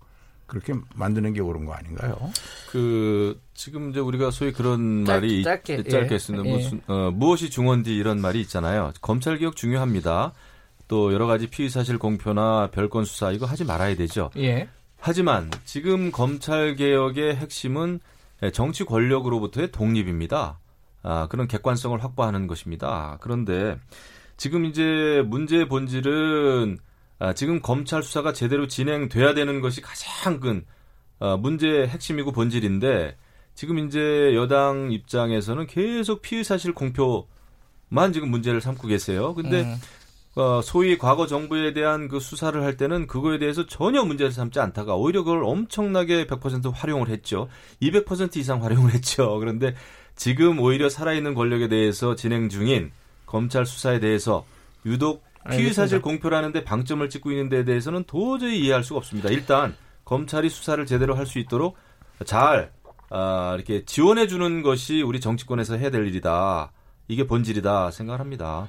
그렇게 만드는 게 옳은 거 아닌가요? 그 지금 이제 우리가 소위 그런 짧, 말이 짧게, 짧게 쓰는 예. 무슨 어, 무엇이 중원디 이런 말이 있잖아요. 검찰 개혁 중요합니다. 또 여러 가지 피의 사실 공표나 별건 수사 이거 하지 말아야 되죠. 예. 하지만 지금 검찰 개혁의 핵심은 정치 권력으로부터의 독립입니다. 아, 그런 객관성을 확보하는 것입니다. 그런데 지금 이제 문제의 본질은 아, 지금 검찰 수사가 제대로 진행돼야 되는 것이 가장 큰 어, 문제의 핵심이고 본질인데 지금 이제 여당 입장에서는 계속 피의 사실 공표만 지금 문제를 삼고 계세요. 근데 음. 어, 소위 과거 정부에 대한 그 수사를 할 때는 그거에 대해서 전혀 문제를 삼지 않다가 오히려 그걸 엄청나게 100% 활용을 했죠. 200% 이상 활용을 했죠. 그런데 지금 오히려 살아있는 권력에 대해서 진행 중인 검찰 수사에 대해서 유독 피의 사실 공표라는데 방점을 찍고 있는 데 대해서는 도저히 이해할 수가 없습니다. 일단 검찰이 수사를 제대로 할 수 있도록 잘 아, 이렇게 지원해 주는 것이 우리 정치권에서 해야 될 일이다. 이게 본질이다 생각합니다.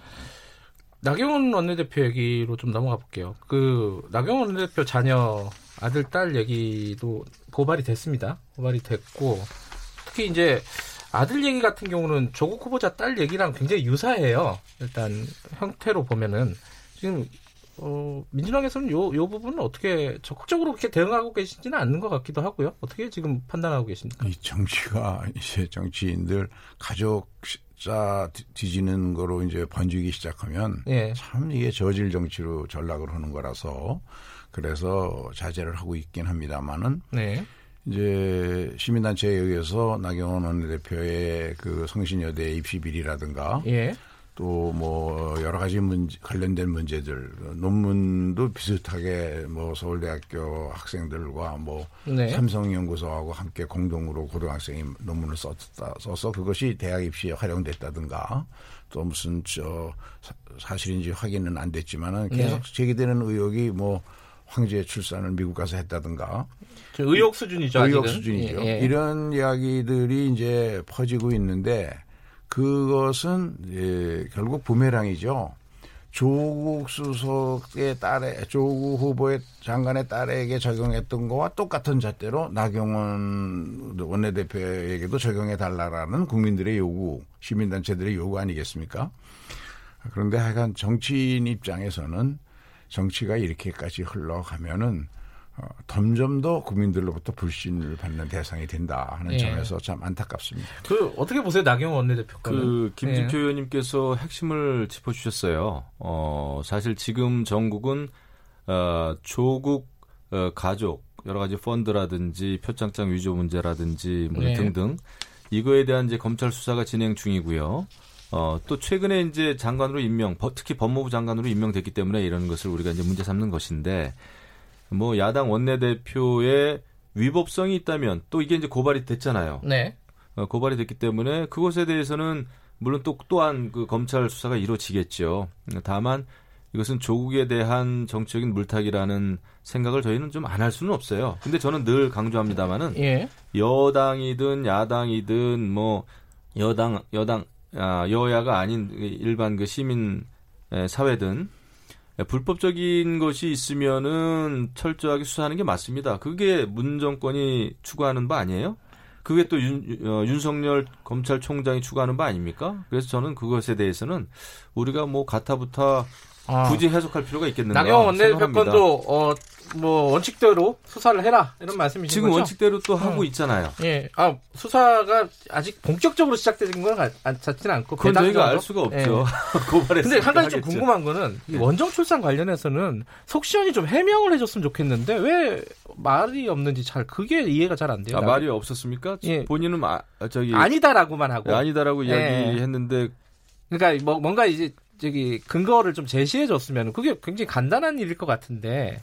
나경원 원내대표 얘기로 좀 넘어가 볼게요. 그 나경원 원내대표 자녀 아들 딸 얘기도 고발이 됐습니다. 고발이 됐고 특히 이제 아들 얘기 같은 경우는 조국 후보자 딸 얘기랑 굉장히 유사해요. 일단 형태로 보면은 지금 어, 민주당에서는 요, 요 부분은 어떻게 적극적으로 그렇게 대응하고 계시지는 않는 것 같기도 하고요. 어떻게 지금 판단하고 계십니까? 이 정치가 이제 정치인들 가족 자 뒤지는 거로 이제 번지기 시작하면 예. 참 이게 저질 정치로 전락을 하는 거라서 그래서 자제를 하고 있긴 합니다만은 네. 이제 시민단체에 의해서 나경원 원내대표의 그 성신여대 입시 비리라든가 예. 또뭐 여러 가지 문제, 관련된 문제들 논문도 비슷하게 뭐 서울대학교 학생들과 뭐 네. 삼성연구소하고 함께 공동으로 고등학생이 논문을 썼다 써서 그것이 대학 입시에 활용됐다든가 또 무슨 저 사실인지 확인은 안 됐지만은 네. 계속 네. 제기되는 의혹이 뭐 황제 출산을 미국 가서 했다든가 의혹 수준이죠. 의혹 아직은. 수준이죠. 예, 예. 이런 이야기들이 이제 퍼지고 있는데 그것은 예, 결국 부메랑이죠. 조국 수석의 딸에 조국 후보의 장관의 딸에게 적용했던 거와 똑같은 잣대로 나경원 원내대표에게도 적용해 달라라는 국민들의 요구, 시민단체들의 요구 아니겠습니까? 그런데 하여간 정치인 입장에서는 정치가 이렇게까지 흘러가면은 어, 점점 더 국민들로부터 불신을 받는 대상이 된다 하는 예. 점에서 참 안타깝습니다. 그 어떻게 보세요, 나경원 원내대표가? 그 김진표 예. 의원님께서 핵심을 짚어주셨어요. 어, 사실 지금 전국은 어, 조국 어, 가족 여러 가지 펀드라든지 표창장 위조 문제라든지 뭐 예. 등등 이거에 대한 이제 검찰 수사가 진행 중이고요. 어, 또 최근에 이제 장관으로 임명, 특히 법무부 장관으로 임명됐기 때문에 이런 것을 우리가 이제 문제 삼는 것인데 뭐 야당 원내대표의 위법성이 있다면 또 이게 이제 고발이 됐잖아요. 네. 어, 고발이 됐기 때문에 그것에 대해서는 물론 또 또한 그 검찰 수사가 이루어지겠죠. 다만 이것은 조국에 대한 정치적인 물타기라는 생각을 저희는 좀 안 할 수는 없어요. 근데 저는 늘 강조합니다만은 예. 여당이든 야당이든 뭐 여당 여당 아, 여야가 아닌 일반 그 시민 사회든 예, 불법적인 것이 있으면은 철저하게 수사하는 게 맞습니다. 그게 문 정권이 추구하는 바 아니에요? 그게 또 윤, 어, 윤석열 검찰총장이 추구하는 바 아닙니까? 그래서 저는 그것에 대해서는 우리가 뭐 가타부타 아. 굳이 해석할 필요가 있겠는가 나경원 원내대표건도 어, 뭐 원칙대로 수사를 해라 이런 말씀이신 지금 거죠? 원칙대로 또 하고 음. 있잖아요. 예, 아 수사가 아직 본격적으로 시작된 건 같지는 않고 그건 저희가 알 수가 없죠. 예. 고발했 근데 한 가지 좀 궁금한 거는 이 예. 원정 출산 관련해서는 속시원이 좀 해명을 해줬으면 좋겠는데 왜 말이 없는지 잘 그게 이해가 잘 안 돼요. 아, 말이 없었습니까? 예. 본인은 아, 저기 아니다라고만 하고 아니다라고 예. 이야기했는데 그러니까 뭐 뭔가 이제 저기 근거를 좀 제시해 줬으면 그게 굉장히 간단한 일일 것 같은데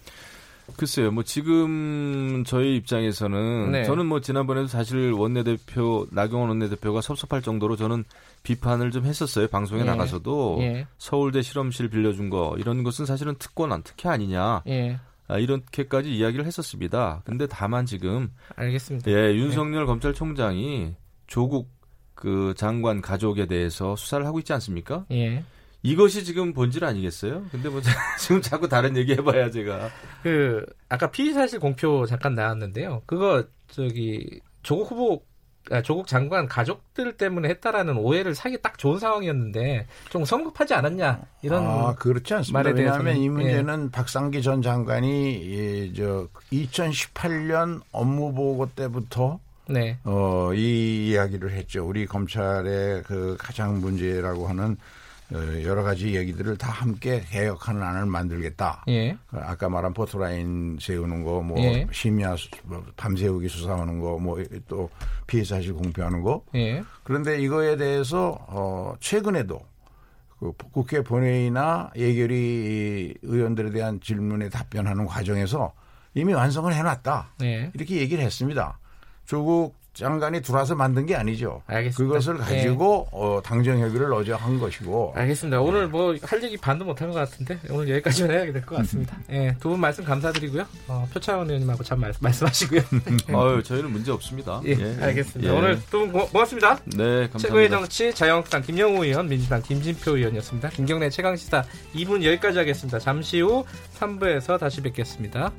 글쎄요, 뭐 지금 저희 입장에서는 네. 저는 뭐 지난번에도 사실 원내대표 나경원 원내대표가 섭섭할 정도로 저는 비판을 좀 했었어요 방송에 예. 나가서도 예. 서울대 실험실 빌려준 거 이런 것은 사실은 특권 안 특혜 아니냐 예. 아, 이렇게까지 이야기를 했었습니다. 근데 다만 지금 알겠습니다. 예, 윤석열 예. 검찰총장이 조국 그 장관 가족에 대해서 수사를 하고 있지 않습니까? 예. 이것이 지금 본질 아니겠어요? 근데 뭐 지금 자꾸 다른 얘기 해봐야 제가. 그 아까 피의 사실 공표 잠깐 나왔는데요. 그거 저기 조국 후보 아, 조국 장관 가족들 때문에 했다라는 오해를 사기 딱 좋은 상황이었는데 좀 성급하지 않았냐 이런 아 그렇지 않습니다. 왜냐하면 이 문제는 예. 박상기 전 장관이 예, 저 2018년 업무 보고 때부터 네. 어, 이 이야기를 했죠. 우리 검찰의 그 가장 문제라고 하는 어, 여러 가지 얘기들을 다 함께 개혁하는 안을 만들겠다. 예. 그 아까 말한 포토라인 세우는 거, 뭐 예. 심야 뭐 밤새우기 수사하는 거, 뭐 또 피해 사실 공표하는 거. 예. 그런데 이거에 대해서 어 최근에도 그 국회 본회의나 예결위 의원들에 대한 질문에 답변하는 과정에서 이미 완성을 해놨다. 예. 이렇게 얘기를 했습니다. 조국 장관이 들어와서 만든 게 아니죠. 알겠습니다. 그것을 가지고 네. 어, 당정 협의를 어제 한 것이고. 알겠습니다. 오늘 뭐할 얘기 반도 못한 것 같은데 오늘 여기까지만 해야 될 것 같습니다. 예, 두 분 말씀 감사드리고요. 어, 표창원 의원님하고 참 말, 말씀하시고요. 아유, 저희는 문제 없습니다. 예, 예. 알겠습니다. 예. 오늘 두 분 고맙습니다. 네, 감사합니다. 최고의 정치 자유한국당 김영우 의원, 민주당 김진표 의원이었습니다. 김경래 최강 시사 2분 여기까지 하겠습니다. 잠시 후 3부에서 다시 뵙겠습니다.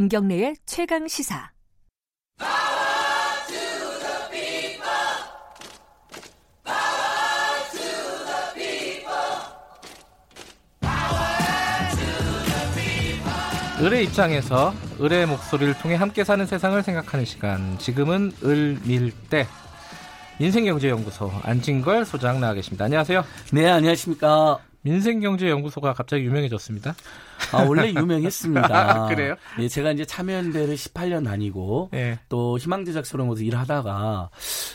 김경래의 최강 시사. 을의 입장에서 을의 목소리를 통해 함께 사는 세상을 생각하는 시간. 지금은 을밀대 인생경제연구소 안진걸 소장 나와 계십니다. 안녕하세요. 네, 안녕하십니까. 민생경제연구소가 갑자기 유명해졌습니다. 아, 원래 유명했습니다. 아, 그래요? 예, 제가 이제 참여연대를 18년 다니고 예. 또 희망제작소로서 일하다가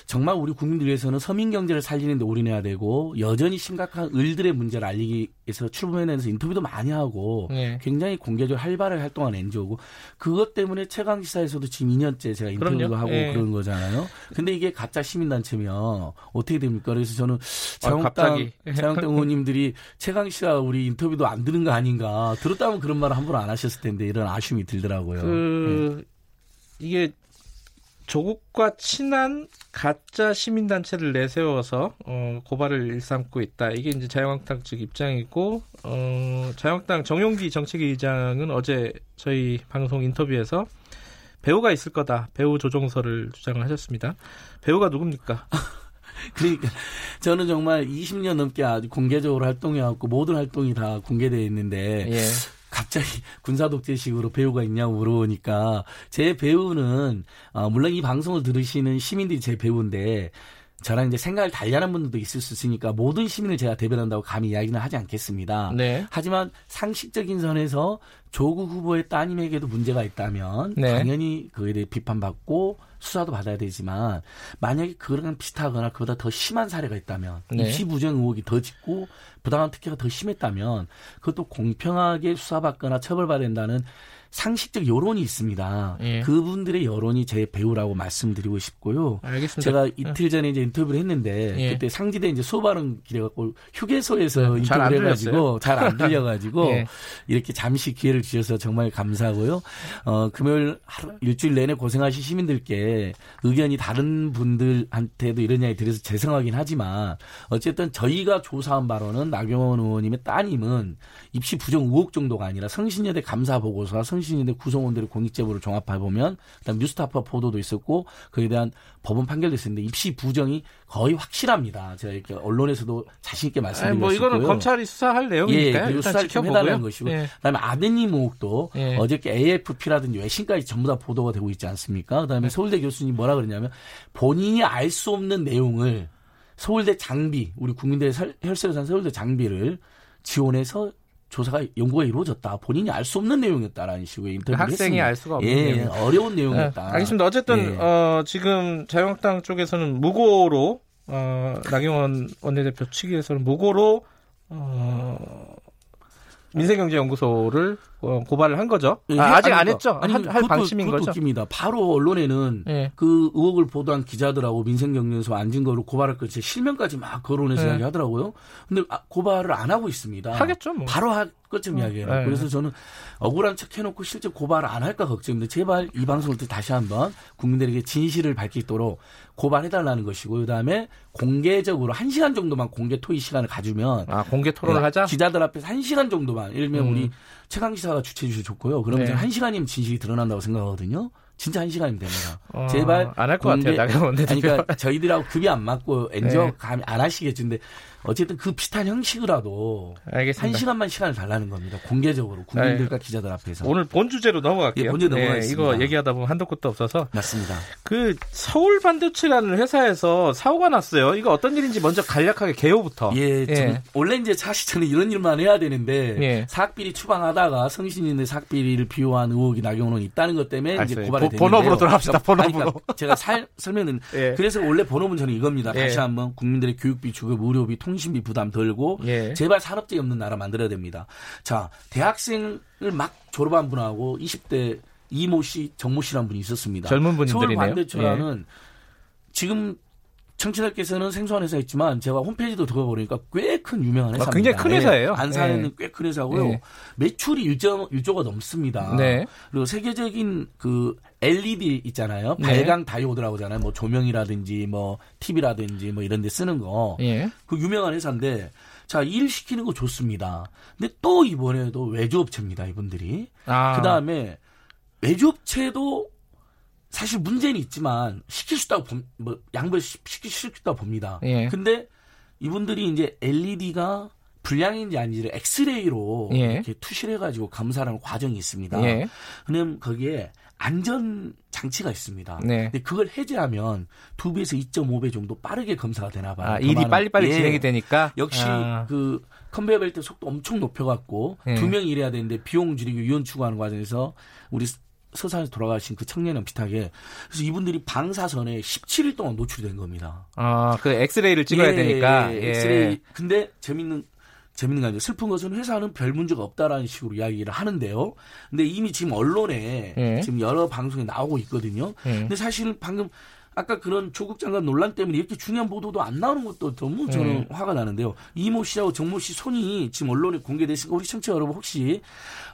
정말 우리 국민들 위해서는 서민 경제를 살리는 데 올인해야 되고 여전히 심각한 을들의 문제를 알리기 위해서 출범해내서 인터뷰도 많이 하고 예. 굉장히 공개적으로 활발하게 활동한 NGO고 그것 때문에 최강 시사에서도 지금 2년째 제가 인터뷰도 그럼요. 하고 예. 그런 거잖아요. 근데 이게 가짜 시민단체면 어떻게 됩니까? 그래서 저는 자영당 아, 자영당 의원님들이 최강 시사 우리 인터뷰도 안 들은 거 아닌가 들었 다면 그런 말을 함부로 안 하셨을 텐데 이런 아쉬움이 들더라고요. 그 네. 이게 조국과 친한 가짜 시민단체를 내세워서 어, 고발을 일삼고 있다. 이게 이제 자유한국당 측 입장이고 어, 자유한국당 정용기 정책위의장은 어제 저희 방송 인터뷰에서 배우가 있을 거다. 배우 조종서를 주장을 하셨습니다. 배우가 누굽니까? 그러니까 저는 정말 20년 넘게 아주 공개적으로 활동해왔고 모든 활동이 다 공개되어 있는데 예. 갑자기 군사 독재식으로 배우가 있냐고 물어보니까 제 배우는 어, 물론 이 방송을 들으시는 시민들이 제 배우인데 저랑 이제 생각을 달리하는 분들도 있을 수 있으니까 모든 시민을 제가 대변한다고 감히 이야기는 하지 않겠습니다. 네. 하지만 상식적인 선에서 조국 후보의 따님에게도 문제가 있다면 네. 당연히 그에 대해 비판받고 수사도 받아야 되지만 만약에 그런 비슷하거나 그보다 더 심한 사례가 있다면 네. 입시 부정 의혹이 더 짙고 부당한 특혜가 더 심했다면 그것도 공평하게 수사받거나 처벌받아야 된다는 상식적 여론이 있습니다. 예. 그분들의 여론이 제 배우라고 말씀드리고 싶고요. 알겠습니다. 제가 이틀 전에 이제 인터뷰를 했는데 예. 그때 상지대 이제 수업하는 길에 갖고 휴게소에서 네, 인터뷰를 해가지고 잘 안 들려가지고 예. 이렇게 잠시 기회를 주셔서 정말 감사하고요. 어, 금요일 하루, 일주일 내내 고생하신 시민들께 의견이 다른 분들한테도 이런 이야기 드려서 죄송하긴 하지만 어쨌든 저희가 조사한 바로는 나경원 의원님의 따님은 입시 부정 의혹 정도가 아니라 성신여대 감사 보고서와 성신 여대 구성원들의 공익제보를 종합해 보면 그다음 뉴스타파 보도도 있었고 그에 대한 법원 판결도 있었는데 입시 부정이 거의 확실합니다. 제가 이렇게 언론에서도 자신 있게 말씀드리고 뭐 이거는 검찰이 수사할 내용이니까 예, 그리고 수사를 좀 해달라는 것이고 예. 그다음에 아드님 의혹도 예. 어저께 AFP라든지 외신까지 전부 다 보도가 되고 있지 않습니까? 그다음에 네. 서울대 교수님 뭐라 그러냐면 본인이 알 수 없는 내용을 서울대 장비 우리 국민들의 혈세를 산 서울대 장비를 지원해서 조사가 연구가 이루어졌다. 본인이 알 수 없는 내용이었다라는 식의 인터뷰를 학생이 했습니다. 알 수가 없는 예, 내용. 어려운 내용이었다. 네, 알겠습니다. 어쨌든 예. 어, 지금 자유한국당 쪽에서는 무고로 어, 나경원 원내대표 측에서는 무고로 어, 민생경제연구소를 어, 고발을 한 거죠. 예, 아, 직안 했죠. 아니, 할, 할 방침인 거죠. 웃깁니다. 바로 언론에는 예. 그 의혹을 보도한 기자들하고 민생경제연구소 앉은 거로 고발할 것 실명까지 막 거론해서 예. 이야기하더라고요. 근데 아, 고발을 안 하고 있습니다. 하겠죠. 뭐. 바로 할 것쯤 어. 이야기해요. 예. 그래서 저는 억울한 척 해놓고 실제 고발을 안 할까 걱정인데 제발 이 방송을 또 다시 한번 국민들에게 진실을 밝히도록 고발해달라는 것이고 그다음에 공개적으로 한 시간 정도만 공개 토의 시간을 가지면 아 공개 토론을 네, 하자 기자들 앞에서 한 시간 정도만 예를 들면 음. 우리 최강 기사가 주최해 주셔 좋고요. 그러면 네. 한 시간이면 진실이 드러난다고 생각하거든요. 진짜 한 시간이면 됩니다. 어, 제발 안 할 것 같아요. 나가면 그러니까 저희들하고 급이 안 맞고 엔저 네. 감이 안 하시겠지. 근데 어쨌든 그 비슷한 형식으로라도 알겠습니다. 한 시간만 시간을 달라는 겁니다. 공개적으로 국민들과 네. 기자들 앞에서. 오늘 본 주제로 넘어갈게요. 예, 본주 넘어가겠습니다. 네, 이거 얘기하다 보면 한도 끝도 없어서. 맞습니다. 그 서울 반도체라는 회사에서 사고가 났어요. 이거 어떤 일인지 먼저 간략하게 개요부터. 예, 예. 원래 이제 사실 저는 이런 일만 해야 되는데 예. 사학비리 추방하다가 성신인의 사학비리를 비호한 의혹이 나경원 있다는 것 때문에 이제 고발이 됐는데 본업으로 들어갑시다. 본업으로. 그러니까 제가 살, 설명은 예. 그래서 원래 본업은 저는 이겁니다. 다시 예. 한번 국민들의 교육비, 주급, 의료비, 통 통신비 부담 덜고 예. 제발 산업재해 없는 나라 만들어야 됩니다. 자, 대학생을 막 졸업한 분하고 20대 이모 씨, 정모 씨라는 분이 있었습니다. 젊은 분들이네요. 서울 반대초라는 예. 지금 청취자께서는 생소한 회사였지만 제가 홈페이지도 들어보니까 꽤 큰 유명한 회사입니다. 아, 굉장히 큰 회사예요. 네. 안산에는 네. 꽤큰 회사고요. 네. 매출이 1조, 1조가 넘습니다. 네. 그리고 세계적인 그 LED 있잖아요. 네. 발광 다이오드라고 하잖아요. 뭐 조명이라든지 뭐 TV라든지 뭐 이런 데 쓰는 거. 예. 그 유명한 회사인데 자, 일 시키는 거 좋습니다. 근데 또 이번에도 외주업체입니다, 이분들이. 아. 그다음에 외주업체도 사실 문제는 있지만 시킬 수 있다고 뭐 양보를 시킬 수 있다고 봅니다. 예. 근데 이분들이 이제 LED가 불량인지 아닌지를 엑스레이로 예. 이렇게 투실해 가지고 검사하는 과정이 있습니다. 예. 그럼 거기에 안전 장치가 있습니다. 네. 근데 그걸 해제하면 2배에서 2.5배 정도 빠르게 검사가 되나 봐요. 아, 일이 빨리빨리 예. 진행이 되니까 역시 아. 그 컨베이어 벨트 속도 엄청 높여갖고 네. 두 명이 일해야 되는데 비용 줄이고 이윤 추구하는 과정에서 우리 서산에서 돌아가신 그 청년이랑 비슷하게 그래서 이분들이 방사선에 17일 동안 노출이 된 겁니다. 아, 그 엑스레이를 찍어야 예, 되니까. 예, 엑스레이. 근데 재밌는 재밌는 거 아니에요. 슬픈 것은 회사는 별 문제가 없다라는 식으로 이야기를 하는데요. 근데 이미 지금 언론에 예. 지금 여러 방송에 나오고 있거든요. 예. 근데 사실은 방금 아까 그런 조국 장관 논란 때문에 이렇게 중요한 보도도 안 나오는 것도 너무 저는 네. 화가 나는데요. 이모 씨하고 정모 씨 손이 지금 언론에 공개됐으니까 우리 청취자 여러분 혹시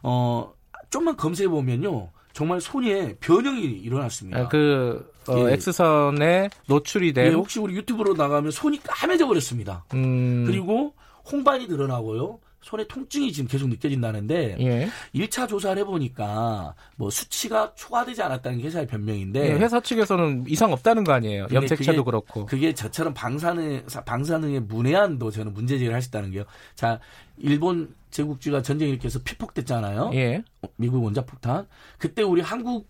어 좀만 검색해 보면요. 정말 손에 변형이 일어났습니다. 아, 그 어, 예. X선에 노출이 된. 예, 혹시 우리 유튜브로 나가면 손이 까매져 버렸습니다. 음... 그리고 홍반이 드러나고요. 손에 통증이 지금 계속 느껴진다는데 예. 1차 조사를 해보니까 뭐 수치가 초과되지 않았다는 게 회사의 변명인데 예, 회사 측에서는 이상 없다는 거 아니에요. 염색체도 그게, 그렇고 그게 저처럼 방사능 방사능의 문외한도 저는 문제 제기를 할수 있다는 게요. 자 일본 제국주의가 전쟁 일으켜서 피폭됐잖아요. 예. 미국 원자폭탄 그때 우리 한국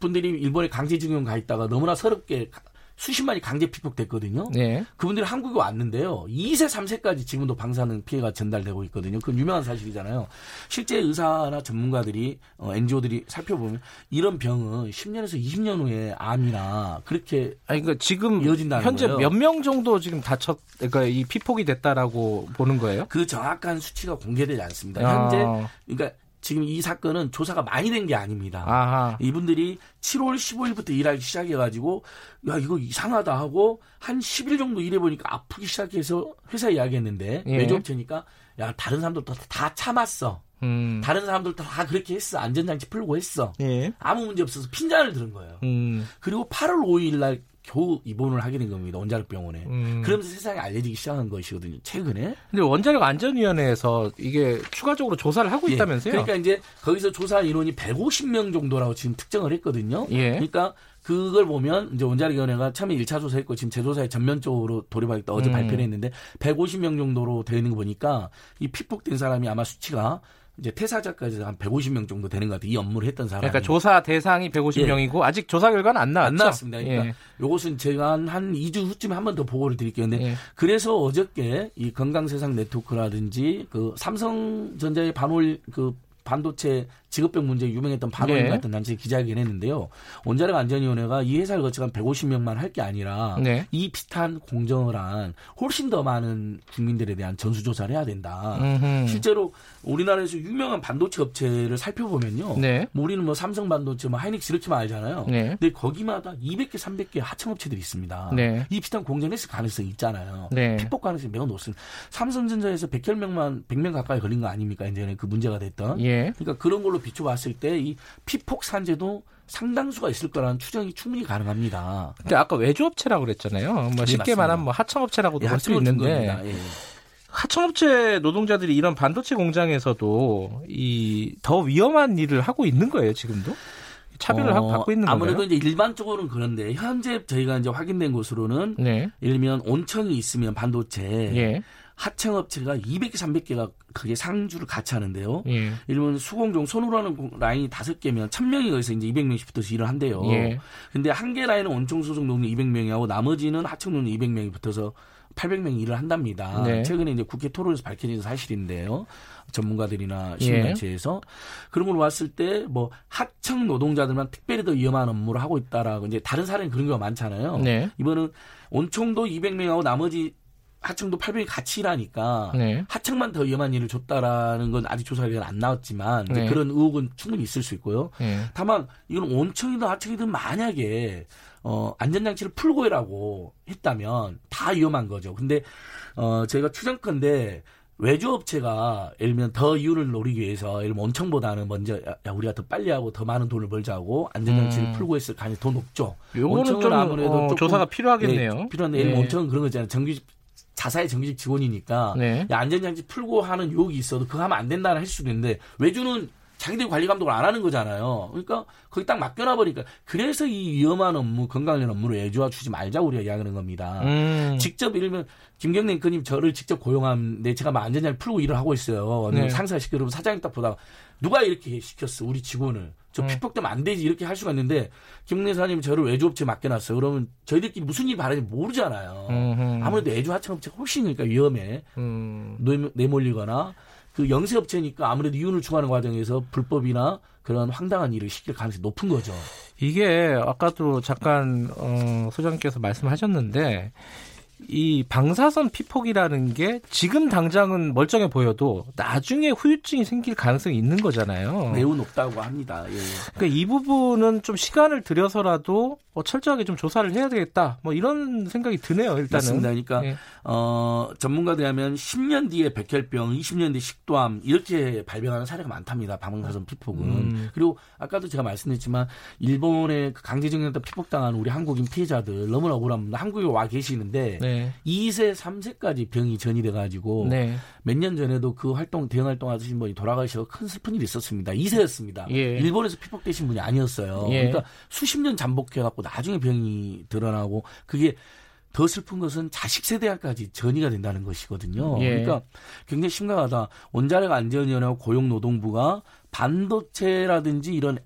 분들이 일본에 강제징용 가 있다가 너무나 서럽게 수십만이 강제 피폭됐거든요. 네. 그분들이 한국에 왔는데요. 2세, 3세까지 지금도 방사능 피해가 전달되고 있거든요. 그건 유명한 사실이잖아요. 실제 의사나 전문가들이 어, NGO들이 살펴보면 이런 병은 10년에서 20년 후에 암이나 그렇게 아니 그러니까 지금 현재 몇 명 정도 지금 다쳤 그러니까 이 피폭이 됐다라고 보는 거예요? 그 정확한 수치가 공개되지 않습니다. 현재 아. 그러니까 지금 이 사건은 조사가 많이 된 게 아닙니다. 아하. 이분들이 7월 15일부터 일하기 시작해가지고 야 이거 이상하다 하고 한 10일 정도 일해보니까 아프기 시작해서 회사에 이야기했는데 예. 외주업체니까 야 다른 사람들도 다 참았어. 음. 다른 사람들도 다 그렇게 했어. 안전장치 풀고 했어. 예. 아무 문제 없어서 핀잔을 들은 거예요. 음. 그리고 8월 5일 날 겨우 입원을 하게 된 겁니다. 원자력 병원에. 음. 그러면서 세상에 알려지기 시작한 것이거든요. 최근에. 근데 원자력 안전위원회에서 이게 추가적으로 조사를 하고 예. 있다면서요? 그러니까 이제 거기서 조사 인원이 150명 정도라고 지금 특정을 했거든요. 예. 그러니까 그걸 보면 이제 원자력위원회가 처음에 1차 조사했고 지금 재조사에 전면적으로 돌입하겠다 어제 음. 발표를 했는데 150명 정도로 되어 있는 거 보니까 이 피폭된 사람이 아마 수치가 이제 퇴사자까지 한 150명 정도 되는 것 같아요. 이 업무를 했던 사람. 그러니까 조사 대상이 150명이고 예. 아직 조사 결과는 안 나왔죠. 안 나왔습니다. 그러니까 예. 요것은 제가 한, 한 2주 후쯤에 한 번 더 보고를 드릴게요. 근데 예. 그래서 어저께 이 건강세상 네트워크라든지 그 삼성전자의 반올 그 반도체 직업병 문제 유명했던 반원인 네. 같은 단체 기자회견 했는데요. 원자력 안전위원회가 이 회사를 거쳐 간 150명만 할 게 아니라 네. 이 비슷한 공정을 한 훨씬 더 많은 국민들에 대한 전수조사를 해야 된다. 음흠. 실제로 우리나라에서 유명한 반도체 업체를 살펴보면요. 네. 뭐 우리는 뭐 삼성 반도체, 뭐 하이닉스 이렇게만 알잖아요. 네. 근데 거기마다 200개, 300개 하청업체들이 있습니다. 네. 이 비슷한 공정을 했을 가능성이 있잖아요. 네. 피폭 가능성이 매우 높습니다. 삼성전자에서 100명만 100명 가까이 걸린 거 아닙니까? 이제는 그 문제가 됐던. 예. 그러니까 그런 걸로 비춰봤을 때 이 피폭 산재도 상당수가 있을 거라는 추정이 충분히 가능합니다. 근데 아까 외주업체라고 그랬잖아요. 뭐 네, 쉽게 말하면 뭐 하청업체라고도 예, 볼수 있는데 예. 하청업체 노동자들이 이런 반도체 공장에서도 이 더 위험한 일을 하고 있는 거예요 지금도? 차별을 어, 받고 있는 아무래도 건가요? 이제 일반적으로는 그런데 현재 저희가 이제 확인된 것으로는 네. 예를 들면 온천이 있으면 반도체 예. 하청업체가 200개, 300개가 그게 상주를 같이 하는데요. 예. 이러면 수공종 손으로 하는 라인이 다섯 개면 1000명이 거기서 이제 200명씩 붙어서 일을 한대요. 예. 근데 한 개 라인은 원청 소속 노동 200명이 하고 나머지는 하청 노동 200명이 붙어서 800명이 일을 한답니다. 네. 최근에 이제 국회 토론에서 밝혀진 사실인데요. 전문가들이나 시민단체에서 예. 그런 걸 봤을 때 뭐 하청 노동자들만 특별히 더 위험한 업무를 하고 있다라고 이제 다른 사례는 그런 경우가 많잖아요. 네. 이번은 온총도 200명하고 나머지 하청도 800이 같이 일하니까 네. 하청만 더 위험한 일을 줬다라는 건 아직 조사 결과는 안 나왔지만 네. 그런 의혹은 충분히 있을 수 있고요. 네. 다만 이건 온청이든 하청이든 만약에 어 안전장치를 풀고 해라고 했다면 다 위험한 거죠. 근데 어 제가 추정컨대 외주업체가 예를 들면 더 이윤을 노리기 위해서 예를 들면 온청보다는 먼저 야, 우리가 더 빨리 하고 더 많은 돈을 벌자고 안전장치를 음. 풀고 했을 가능성이 더 높죠. 요거는 좀 아무래도 어, 조사가 필요하겠네요. 네, 필요한데 예를 들면 네. 온청은 그런 거잖아요. 정규직 자사의 정규직 직원이니까 네. 안전장치 풀고 하는 유혹이 있어도 그거 하면 안 된다는 할 수도 있는데 외주는 자기들이 관리 감독을 안 하는 거잖아요. 그러니까 거기 딱 맡겨놔 버리니까 그래서 이 위험한 업무, 건강관 업무를 애주와 주지 말자고 우리가 이야기하는 겁니다. 음. 직접 들면 김경래 앵커님 저를 직접 고용하는데 제가 막 안전장을 풀고 일을 하고 있어요. 네. 상사 시켜그러면 사장님 딱 보다가 누가 이렇게 시켰어 우리 직원을 저 음. 피폭되면 안 되지 이렇게 할 수가 있는데 김경래 사장님 저를 외주업체 맡겨놨어요. 그러면 저희들끼리 무슨 일이 바라는지 모르잖아요. 음흠. 아무래도 외주 하청업체가 훨씬 그러니까 위험해. 음. 내몰리거나 그 영세업체니까 아무래도 이윤을 추구하는 과정에서 불법이나 그런 황당한 일을 시킬 가능성이 높은 거죠. 이게 아까도 잠깐 어, 소장님께서 말씀하셨는데 이 방사선 피폭이라는 게 지금 당장은 멀쩡해 보여도 나중에 후유증이 생길 가능성이 있는 거잖아요. 매우 높다고 합니다. 예. 그러니까 이 부분은 좀 시간을 들여서라도 뭐 철저하게 좀 조사를 해야 되겠다. 뭐 이런 생각이 드네요. 일단은. 맞습니다. 그러니까 예. 어, 전문가들 하면 10년 뒤에 백혈병, 20년 뒤에 식도암 이렇게 발병하는 사례가 많답니다. 방사선 피폭은. 음. 그리고 아까도 제가 말씀드렸지만 일본의 그 강제징용에 피폭당한 우리 한국인 피해자들 너무나 억울합니다. 한국에 와 계시는데 네. 2세, 3세까지 병이 전이돼 가지고 네. 몇년 전에도 그 활동 대응 활동 하신 분이 돌아가셔서 큰 슬픈 일이 있었습니다. 2세였습니다. 예. 일본에서 피폭되신 분이 아니었어요. 예. 그러니까 수십 년 잠복해 갖고 나중에 병이 드러나고 그게 더 슬픈 것은 자식 세대까지 전이가 된다는 것이거든요. 예. 그러니까 굉장히 심각하다. 원자력 안전위원회와 고용노동부가 반도체라든지 이런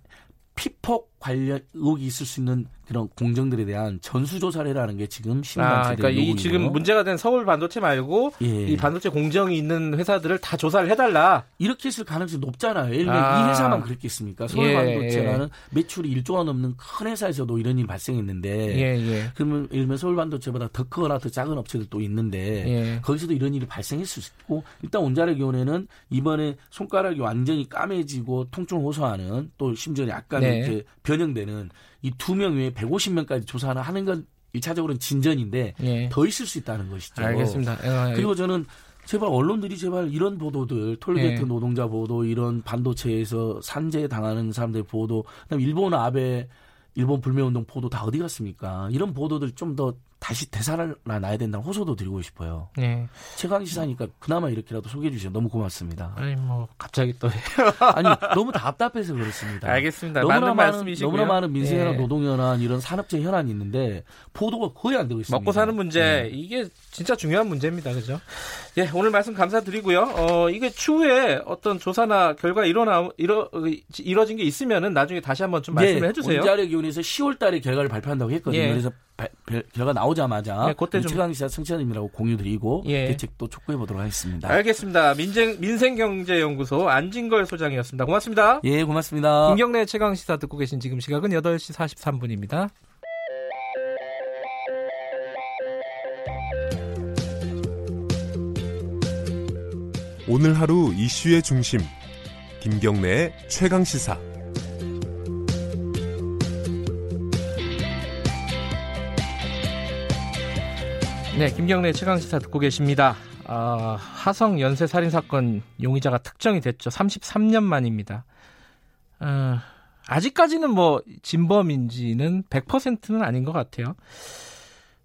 피폭 관련 의혹이 있을 수 있는 그런 공정들에 대한 전수조사라는 게 지금 시민단체 아, 그러니까 이 지금 문제가 된 서울 반도체 말고 예. 이 반도체 공정이 있는 회사들을 다 조사를 해달라. 이렇게 했을 가능성이 높잖아요. 예를 들면 아. 이 회사만 그랬겠습니까? 서울 예. 반도체라는 매출이 1조 원 넘는 큰 회사에서도 이런 일이 발생했는데 예. 예. 그러면 예를 들면 서울 반도체보다 더 크거나 더 작은 업체들도 있는데 예. 거기서도 이런 일이 발생했을 수 있고 일단 원자력위원회는 이번에 손가락이 완전히 까매지고 통증을 호소하는 또 심지어 약간 네. 이렇게 변형되는 이 두 명 외에 150명까지 조사를 하는 건 1차적으로는 진전인데 예. 더 있을 수 있다는 것이죠. 알겠습니다. 예, 예. 그리고 저는 제발 언론들이 제발 이런 보도들 톨게이트 예. 노동자 보도 이런 반도체에서 산재 당하는 사람들 보도 그다음 일본 아베 일본 불매운동 보도 다 어디 갔습니까? 이런 보도들 좀 더 다시 대사를 놔야 된다는 호소도 드리고 싶어요. 네. 최강 시사니까 그나마 이렇게라도 소개해 주셔서 너무 고맙습니다. 아니 뭐 갑자기 또 아니 너무 답답해서 그렇습니다. 알겠습니다. 너무나 많은 너무나 많은 민생현안, 네. 노동현안 이런 산업재 현안이 있는데 보도가 거의 안 되고 있습니다. 먹고 사는 문제 네. 이게 진짜 중요한 문제입니다, 그죠? 예, 오늘 말씀 감사드리고요. 어 이게 추후에 어떤 조사나 결과 일어나 이뤄 이뤄진 게 있으면은 나중에 다시 한번 좀 말씀을 예, 해주세요. 원자력위원회에서 10월 달에 결과를 발표한다고 했거든요. 예. 그래서 발, 결과 나오자마자 네, 그때 좀 최강시사 청취자님이라고 공유드리고 예. 대책도 촉구해 보도록 하겠습니다. 알겠습니다. 민생 민생경제연구소 안진걸 소장이었습니다. 고맙습니다. 예, 고맙습니다. 김경래 최강 시사 듣고 계신 지금 시각은 8시 43분입니다. 오늘 하루 이슈의 중심 김경래의 최강 시사 네, 김경래 최강시사 듣고 계십니다. 아, 화성 연쇄 살인 사건 용의자가 특정이 됐죠. 33년 만입니다. 어, 아직까지는 뭐 진범인지는 100%는 아닌 것 같아요.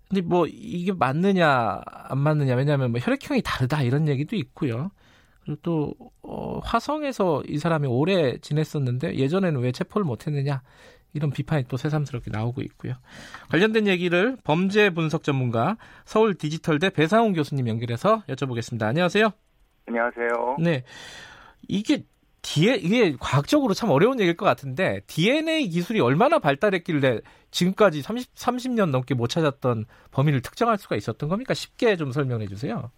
근데 뭐 이게 맞느냐 안 맞느냐 왜냐하면 뭐 혈액형이 다르다 이런 얘기도 있고요. 그리고 또 어, 화성에서 이 사람이 오래 지냈었는데 예전에는 왜 체포를 못했느냐 이런 비판이 또 새삼스럽게 나오고 있고요. 관련된 얘기를 범죄 분석 전문가 서울 디지털대 배상훈 교수님 연결해서 여쭤보겠습니다. 안녕하세요. 안녕하세요. 네. 이게 뒤에 이게 과학적으로 참 어려운 얘기일 것 같은데 DNA 기술이 얼마나 발달했길래 지금까지 30, 30년 넘게 못 찾았던 범인을 특정할 수가 있었던 겁니까? 쉽게 좀 설명해 주세요.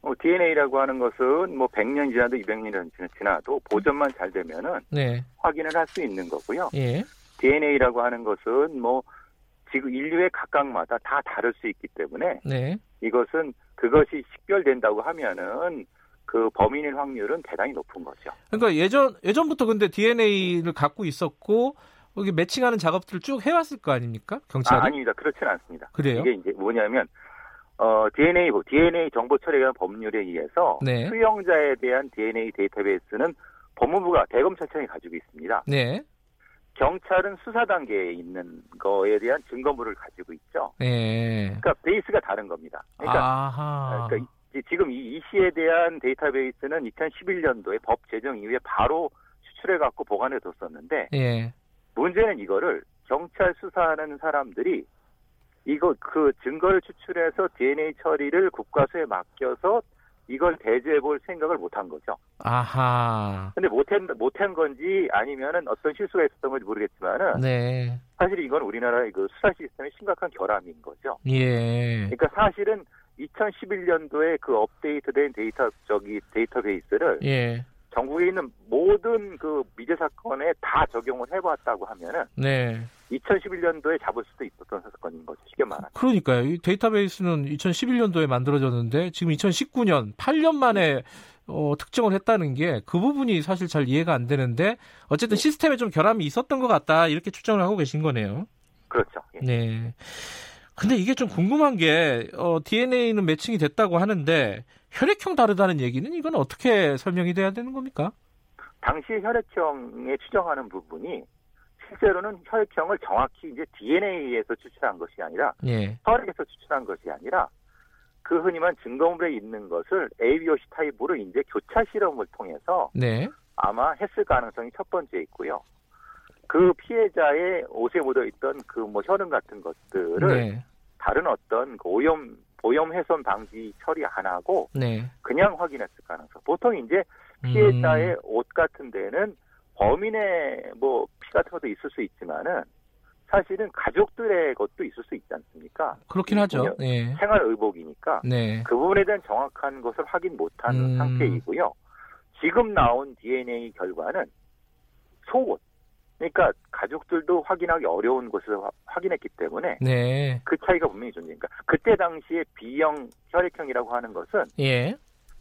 어, DNA라고 하는 것은 뭐 100년 지나도 200년 지나도 보존만 잘 되면은 네. 확인을 할 수 있는 거고요. 예. DNA라고 하는 것은 뭐 지금 인류의 각각마다 다 다를 수 있기 때문에 네. 이것은 그것이 식별된다고 하면은 그 범인일 확률은 대단히 높은 거죠. 그러니까 예전 예전부터 근데 DNA를 갖고 있었고 여기 매칭하는 작업들을 쭉 해왔을 거 아닙니까 경찰이? 아, 아닙니다. 그렇지는 않습니다. 그래요? 이게 이제 뭐냐면 어, DNA DNA 정보 처리에 관한 법률에 의해서 네. 수용자에 대한 DNA 데이터베이스는 법무부가 대검찰청이 가지고 있습니다. 네. 경찰은 수사 단계에 있는 거에 대한 증거물을 가지고 있죠. 네. 그러니까 베이스가 다른 겁니다. 그러니까, 아하. 그러니까 지금 이, 이 시에 대한 데이터베이스는 2011년도에 법 제정 이후에 바로 추출해 갖고 보관해 뒀었는데 예. 문제는 이거를 경찰 수사하는 사람들이 이거 그 증거를 추출해서 DNA 처리를 국과수에 맡겨서 이걸 대조해 볼 생각을 못한 거죠. 아하. 근데 못한, 못한 건지 아니면은 어떤 실수가 있었던 건지 모르겠지만은. 네. 사실 이건 우리나라의 그 수사 시스템의 심각한 결함인 거죠. 예. 그러니까 사실은 2011년도에 그 업데이트된 데이터, 저기 데이터베이스를. 예. 전국에 있는 모든 그 미제 사건에 다 적용을 해봤다고 하면은 네. 2011년도에 잡을 수도 있었던 사건인 거죠. 쉽게 말하면. 그러니까요. 이 데이터베이스는 2011년도에 만들어졌는데 지금 2019년 8년 만에 어, 특정을 했다는 게 그 부분이 사실 잘 이해가 안 되는데 어쨌든 네. 시스템에 좀 결함이 있었던 것 같다 이렇게 추정을 하고 계신 거네요. 그렇죠. 예. 네. 근데 이게 좀 궁금한 게 어, DNA는 매칭이 됐다고 하는데 혈액형 다르다는 얘기는 이건 어떻게 설명이 돼야 되는 겁니까? 당시 혈액형에 추정하는 부분이 실제로는 혈액형을 정확히 이제 DNA에서 추출한 것이 아니라 예. 혈액에서 추출한 것이 아니라 그 흔히만 증거물에 있는 것을 ABOC 타입으로 이제 교차 실험을 통해서 네. 아마 했을 가능성이 첫 번째 있고요. 그 피해자의 옷에 묻어 있던 그 뭐 혈흔 같은 것들을 네. 다른 어떤 그 오염 오염 훼손 방지 처리 안 하고 네. 그냥 확인했을 가능성. 보통 이제 피해자의 음. 옷 같은 데는 범인의 뭐 피 같은 것도 있을 수 있지만은 사실은 가족들의 것도 있을 수 있지 않습니까? 그렇긴 하죠. 네. 생활 의복이니까 네. 그 부분에 대한 정확한 것을 확인 못한 음. 상태이고요. 지금 나온 DNA 결과는 속옷, 그러니까 가족들도 확인하기 어려운 것을 확인했기 때문에 네. 그 차이가 분명히 존재니까 그때 당시에 B형 혈액형이라고 하는 것은 예.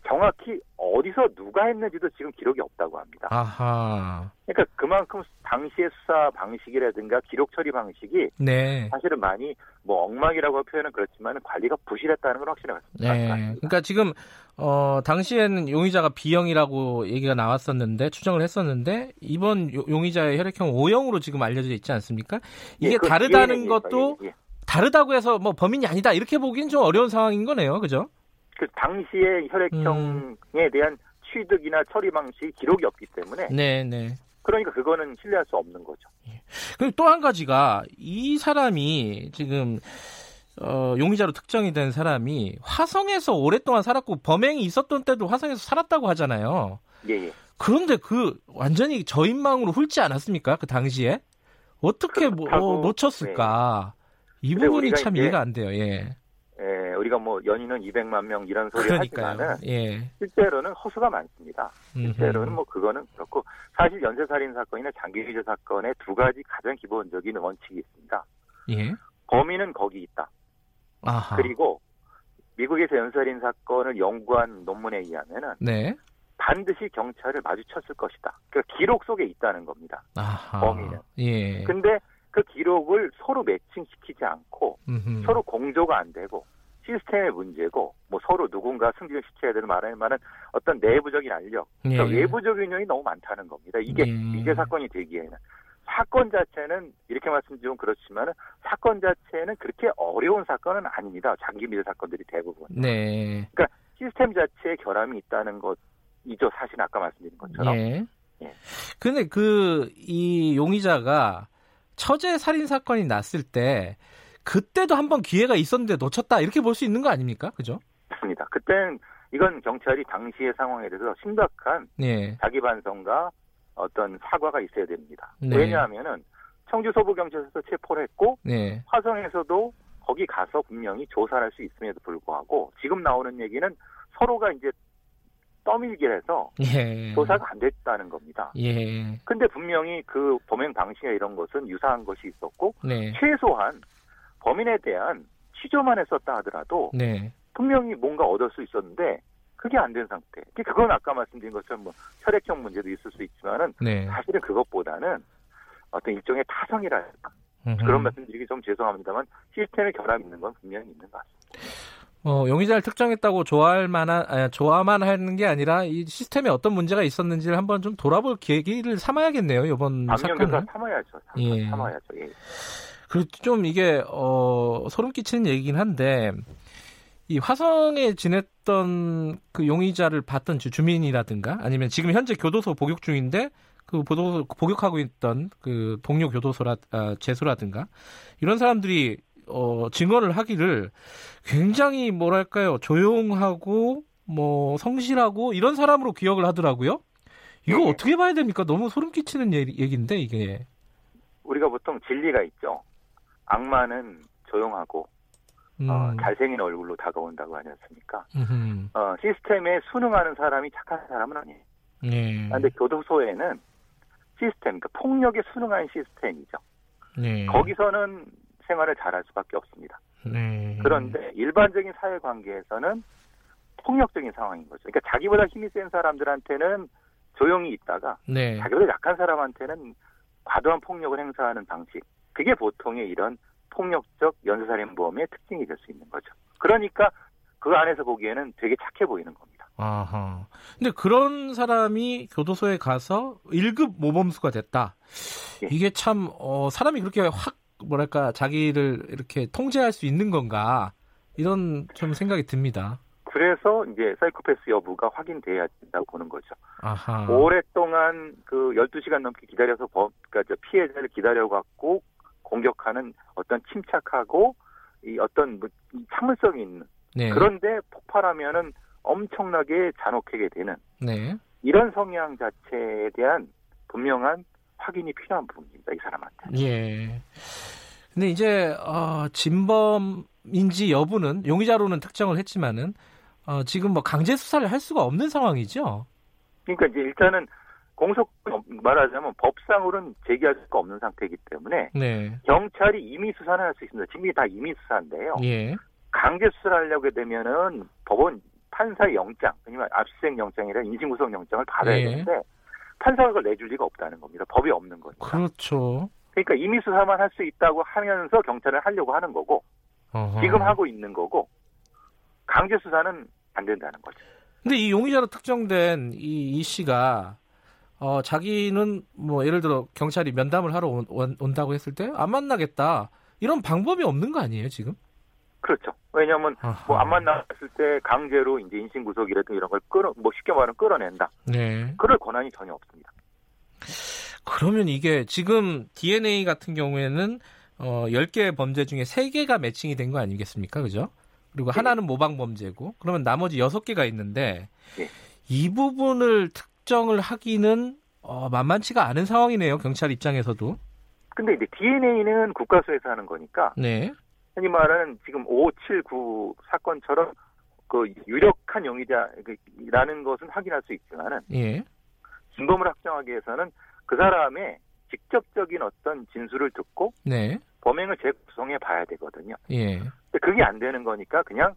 정확히 어디서 누가 했는지도 지금 기록이 없다고 합니다. 아하. 그러니까 그만큼 당시의 수사 방식이라든가 기록 처리 방식이 네. 사실은 많이 뭐 엉망이라고 표현은 그렇지만 관리가 부실했다는 건 확실히 맞습니다. 네. 그러니까 지금 어 당시에는 용의자가 B형이라고 얘기가 나왔었는데 추정을 했었는데 이번 용의자의 혈액형 O형으로 지금 알려져 있지 않습니까? 이게 예, 그 다르다는 것도 예, 예. 다르다고 해서 뭐 범인이 아니다 이렇게 보기는 좀 어려운 상황인 거네요. 그죠? 그 당시의 혈액형에 음. 대한 취득이나 처리 방식이 기록이 없기 때문에 네, 네. 그러니까 그거는 신뢰할 수 없는 거죠. 예. 그리고 또 한 가지가 이 사람이 지금 어, 용의자로 특정이 된 사람이 화성에서 오랫동안 살았고 범행이 있었던 때도 화성에서 살았다고 하잖아요. 예, 예. 그런데 그 완전히 저인망으로 훑지 않았습니까? 그 당시에 어떻게 뭐, 어, 놓쳤을까? 네. 이 부분이 참 이해가 안 돼요. 예. 예, 우리가 뭐 연인은 200만 명 이런 소리 그러니까요. 하지만은 예. 실제로는 허수가 많습니다. 실제로는 뭐 그거는 그렇고 사실 연쇄살인 사건이나 장기유죄 사건에 두 가지 가장 기본적인 원칙이 있습니다. 예. 범인은 거기 있다. 아하. 그리고 미국에서 연쇄살인 사건을 연구한 논문에 의하면은 네. 반드시 경찰을 마주쳤을 것이다. 그러니까 기록 속에 있다는 겁니다. 아하. 범인은. 예. 근데 그 기록을 서로 매칭시키지 않고 음흠. 서로 공조가 안 되고 시스템의 문제고 뭐 서로 누군가 승진을 시켜야 되는 말할 만한 어떤 내부적인 알력, 그러니까 예. 외부적인 요인이 너무 많다는 겁니다. 이게 예. 이게 사건이 되기에는 사건 자체는 이렇게 말씀드리면 그렇지만 사건 자체는 그렇게 어려운 사건은 아닙니다. 장기 미제 사건들이 대부분. 네. 그러니까 시스템 자체에 결함이 있다는 것이죠. 사실 아까 말씀드린 것처럼. 예. 예. 근데 그 이 용의자가 처제 살인 사건이 났을 때 그때도 한번 기회가 있었는데 놓쳤다 이렇게 볼 수 있는 거 아닙니까? 그죠? 맞습니다. 그땐 이건 경찰이 당시의 상황에 대해서 심각한 네. 자기 반성과 어떤 사과가 있어야 됩니다. 네. 왜냐하면은 청주 서부경찰서에서 체포를 했고 네. 화성에서도 거기 가서 분명히 조사를 할수 있음에도 불구하고 지금 나오는 얘기는 서로가 이제 떠밀기를 해서 예. 조사가 안 됐다는 겁니다. 예. 근데 분명히 그 범행 방식이나 이런 것은 유사한 것이 있었고 네. 최소한 범인에 대한 취조만 했었다 하더라도 네. 분명히 뭔가 얻을 수 있었는데 그게 안 된 상태. 그건 아까 말씀드린 것처럼 뭐 혈액형 문제도 있을 수 있지만은 네. 사실은 그것보다는 어떤 일종의 타성이랄까 그런 말씀드리기 좀 죄송합니다만 시스템에 결함 있는 건 분명히 있는 것 같습니다. 어, 용의자를 특정했다고 좋아할 만한, 아, 좋아만 하는 게 아니라 이 시스템에 어떤 문제가 있었는지를 한번 좀 돌아볼 계기를 삼아야겠네요, 이번 사건은. 삼아야죠. 예. 삼아야죠. 예. 그리고 좀 이게, 어, 소름 끼치는 얘기긴 한데, 이 화성에 지냈던 그 용의자를 봤던 주민이라든가 아니면 지금 현재 교도소 복역 중인데 그 보도 복역하고 있던 그 동료 교도소라 아, 재소라든가 이런 사람들이 어, 증언을 하기를 굉장히 뭐랄까요 조용하고 뭐 성실하고 이런 사람으로 기억을 하더라고요. 이거 네. 어떻게 봐야 됩니까? 너무 소름 끼치는 얘기인데 이게. 우리가 보통 진리가 있죠. 악마는 조용하고 어, 음. 어, 잘생긴 얼굴로 다가온다고 하지 않습니까? 어, 시스템에 순응하는 사람이 착한 사람은 아니에요. 네. 그런데 교도소에는 시스템, 그러니까 폭력에 순응하는 시스템이죠. 네. 거기서는 생활을 잘할 수밖에 없습니다. 네. 그런데 일반적인 사회 관계에서는 폭력적인 상황인 거죠. 그러니까 자기보다 힘이 센 사람들한테는 조용히 있다가 네. 자기보다 약한 사람한테는 과도한 폭력을 행사하는 방식. 그게 보통의 이런 폭력적 연쇄살인범의 특징이 될 수 있는 거죠. 그러니까 그 안에서 보기에는 되게 착해 보이는 겁니다. 아하. 근데 그런 사람이 교도소에 가서 1급 모범수가 됐다. 예. 이게 참, 어, 사람이 그렇게 확, 뭐랄까, 자기를 이렇게 통제할 수 있는 건가. 이런 좀 생각이 듭니다. 그래서 이제 사이코패스 여부가 확인돼야 된다고 보는 거죠. 아하. 오랫동안 그 12시간 넘게 기다려서 법, 그러니까 피해자를 기다려갖고 공격하는 어떤 침착하고 이 어떤 뭐 참을성이 있는 네. 그런데 폭발하면은 엄청나게 잔혹하게 되는 네. 이런 성향 자체에 대한 분명한 확인이 필요한 부분입니다. 이 사람한테. 예. 근데 이제 어, 진범인지 여부는 용의자로는 특정을 했지만은 어, 지금 뭐 강제 수사를 할 수가 없는 상황이죠. 그러니까 이제 일단은 공소 말하자면 법상으로는 제기할 수가 없는 상태이기 때문에 네. 경찰이 임의 수사는 할 수 있습니다. 지금 다 임의 수사인데요. 예. 강제 수사를 하려고 되면은 법원 판사의 영장, 아니면 압수수색 영장이라 인신구속 영장을 받아야 예. 되는데 판사가 내줄 리가 없다는 겁니다. 법이 없는 거니까. 그렇죠. 그러니까 임의 수사만 할 수 있다고 하면서 경찰을 하려고 하는 거고 어허. 지금 하고 있는 거고 강제 수사는 안 된다는 거죠. 근데 이 용의자로 특정된 이, 이 씨가 어, 자기는 뭐 예를 들어 경찰이 면담을 하러 온, 온다고 했을 때 안 만나겠다 이런 방법이 없는 거 아니에요 지금? 그렇죠. 왜냐하면 뭐 안 만났을 때 강제로 이제 인신 구속이라든 이런 걸 끌어 뭐 쉽게 말하면 끌어낸다. 네. 그럴 권한이 전혀 없습니다. 그러면 이게 지금 DNA 같은 경우에는 어 10개 범죄 중에 3개가 매칭이 된 거 아니겠습니까? 그죠? 그리고 네. 하나는 모방 범죄고 그러면 나머지 6개가 있는데 네. 이 부분을 특정을 하기는 어, 만만치가 않은 상황이네요. 경찰 입장에서도. 근데 이제 DNA는 국가수에서 하는 거니까 네. 흔히 말하는 지금 579 사건처럼 그 유력한 용의자라는 것은 확인할 수 있지만은 예. 진범을 확정하기 위해서는 그 사람의 직접적인 어떤 진술을 듣고 네. 범행을 재구성해 봐야 되거든요. 예. 근데 그게 안 되는 거니까 그냥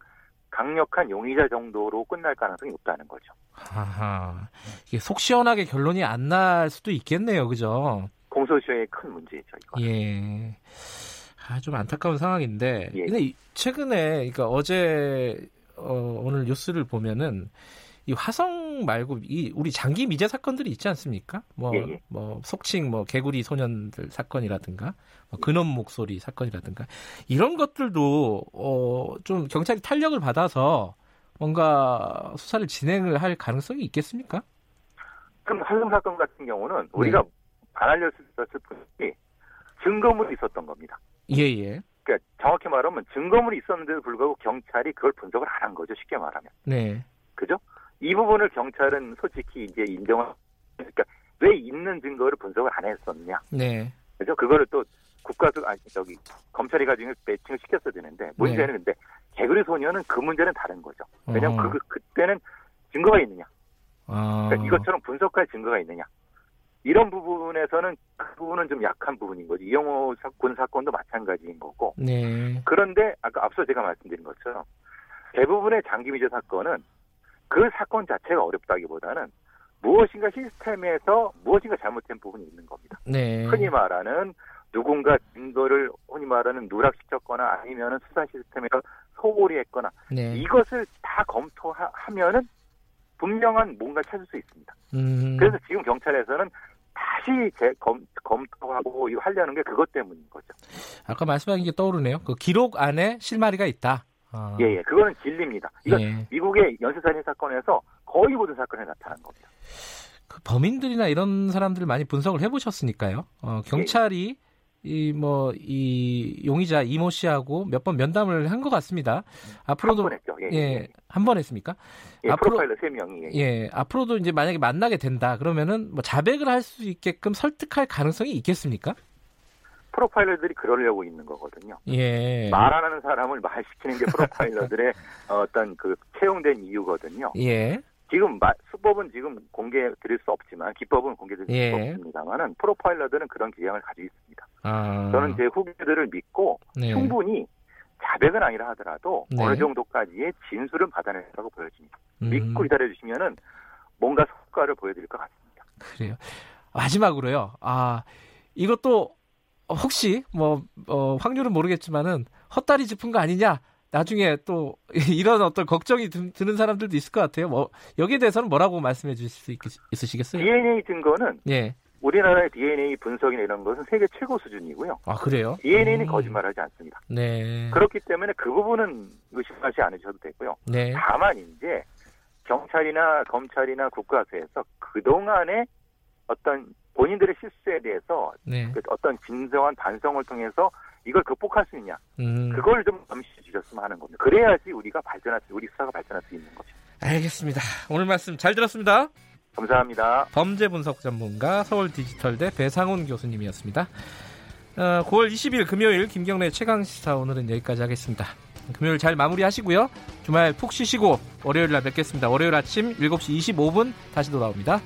강력한 용의자 정도로 끝날 가능성이 높다는 거죠. 하하. 이게 속 시원하게 결론이 안 날 수도 있겠네요. 그죠? 공소시효의 큰 문제죠, 이거. 예. 아, 좀 안타까운 상황인데. 예. 근데 최근에, 그러니까 어제, 어, 오늘 뉴스를 보면은 이 화성 말고 이 우리 장기 미제 사건들이 있지 않습니까? 뭐, 예, 예. 뭐 속칭 뭐 개구리 소년들 사건이라든가, 뭐 근원 목소리 사건이라든가 이런 것들도 어, 좀 경찰이 탄력을 받아서 뭔가 수사를 진행을 할 가능성이 있겠습니까? 그럼 화성 사건 같은 경우는 우리가 네. 반하려 있었을 뿐이지 증거물이 있었던 겁니다. 예예. 예. 그러니까 정확히 말하면 증거물이 있었는데도 불구하고 경찰이 그걸 분석을 안 한 거죠. 쉽게 말하면. 네. 그죠? 이 부분을 경찰은 솔직히 이제 인정을 그러니까 왜 있는 증거를 분석을 안 했었냐. 네. 그죠? 그거를 또 국가수 아니 저기 검찰이 가지고 매칭을 시켰어야 되는데 문제는 네. 근데 개구리 소녀는 그 문제는 다른 거죠. 왜냐면 어. 그 그때는 증거가 있느냐. 아. 그러니까 이것처럼 분석할 증거가 있느냐. 이런 부분에서는 그 부분은 좀 약한 부분인 거죠. 이영호 사건 사건도 마찬가지인 거고. 네. 그런데 아까 앞서 제가 말씀드린 것처럼 대부분의 장기 미제 사건은 그 사건 자체가 어렵다기보다는 무엇인가 시스템에서 무엇인가 잘못된 부분이 있는 겁니다. 네. 흔히 말하는 누군가 증거를 흔히 말하는 누락시켰거나 아니면은 수사 시스템에서 소홀히 했거나 네. 이것을 다 검토하면은 분명한 뭔가 찾을 수 있습니다. 음. 그래서 지금 경찰에서는 다시 재, 검, 검토하고 하려는 게 그것 때문인 거죠. 아까 말씀하신 게 떠오르네요. 그 기록 안에 실마리가 있다. 아. 예, 예. 그거는 진리입니다. 이건 예. 미국의 연쇄살인 사건에서 거의 모든 사건에 나타난 겁니다. 그 범인들이나 이런 사람들을 많이 분석을 해보셨으니까요. 어, 경찰이 이 뭐이 뭐, 이 용의자 이모 씨하고 몇 번 면담을 한 것 같습니다. 앞으로도 한번 했죠. 예, 예. 한 번 했습니까? 예, 앞으로 세 명이 예. 예. 앞으로도 이제 만약에 만나게 된다 그러면은 뭐 자백을 할 수 있게끔 설득할 가능성이 있겠습니까? 프로파일러들이 그러려고 있는 거거든요. 예. 말안 하는 사람을 말시키는 게 프로파일러들의 어떤 그 채용된 이유거든요. 예. 지금 수법은 지금 공개 드릴 수 없지만 기법은 공개 드릴 예. 수 없습니다만은 프로파일러들은 그런 기량을 가지고 있습니다. 아. 저는 제 후배들을 믿고 네. 충분히 자백은 아니라 하더라도 네. 어느 정도까지의 진술은 받아낸다고 보여집니다. 음. 믿고 기다려 주시면은 뭔가 성과를 보여드릴 것 같습니다. 그래요. 마지막으로요. 아 이것도 혹시 뭐 어, 확률은 모르겠지만은 헛다리 짚은 거 아니냐? 나중에 또 이런 어떤 걱정이 드는 사람들도 있을 것 같아요. 뭐 여기에 대해서는 뭐라고 말씀해 주실 수 있, 으시겠어요 DNA 증거는 예. 우리나라의 DNA 분석이나 이런 것은 세계 최고 수준이고요. 아 그래요? DNA는 음. 거짓말하지 않습니다. 네. 그렇기 때문에 그 부분은 의심하지 않으셔도 되고요. 네. 다만 이제 경찰이나 검찰이나 국가에서 그 동안의 어떤 본인들의 실수에 대해서 네. 그 어떤 진정한 반성을 통해서 이걸 극복할 수 있냐. 음. 그걸 좀 암시해 주셨으면 하는 겁니다. 그래야지 우리가 발전할 수, 우리 수사가 발전할 수 있는 거죠. 알겠습니다. 오늘 말씀 잘 들었습니다. 감사합니다. 범죄 분석 전문가 서울 디지털대 배상훈 교수님이었습니다. 어, 9월 20일 금요일 김경래 최강 시사 오늘은 여기까지 하겠습니다. 금요일 잘 마무리하시고요. 주말 푹 쉬시고 월요일 날 뵙겠습니다. 월요일 아침 7시 25분 다시 돌아옵니다.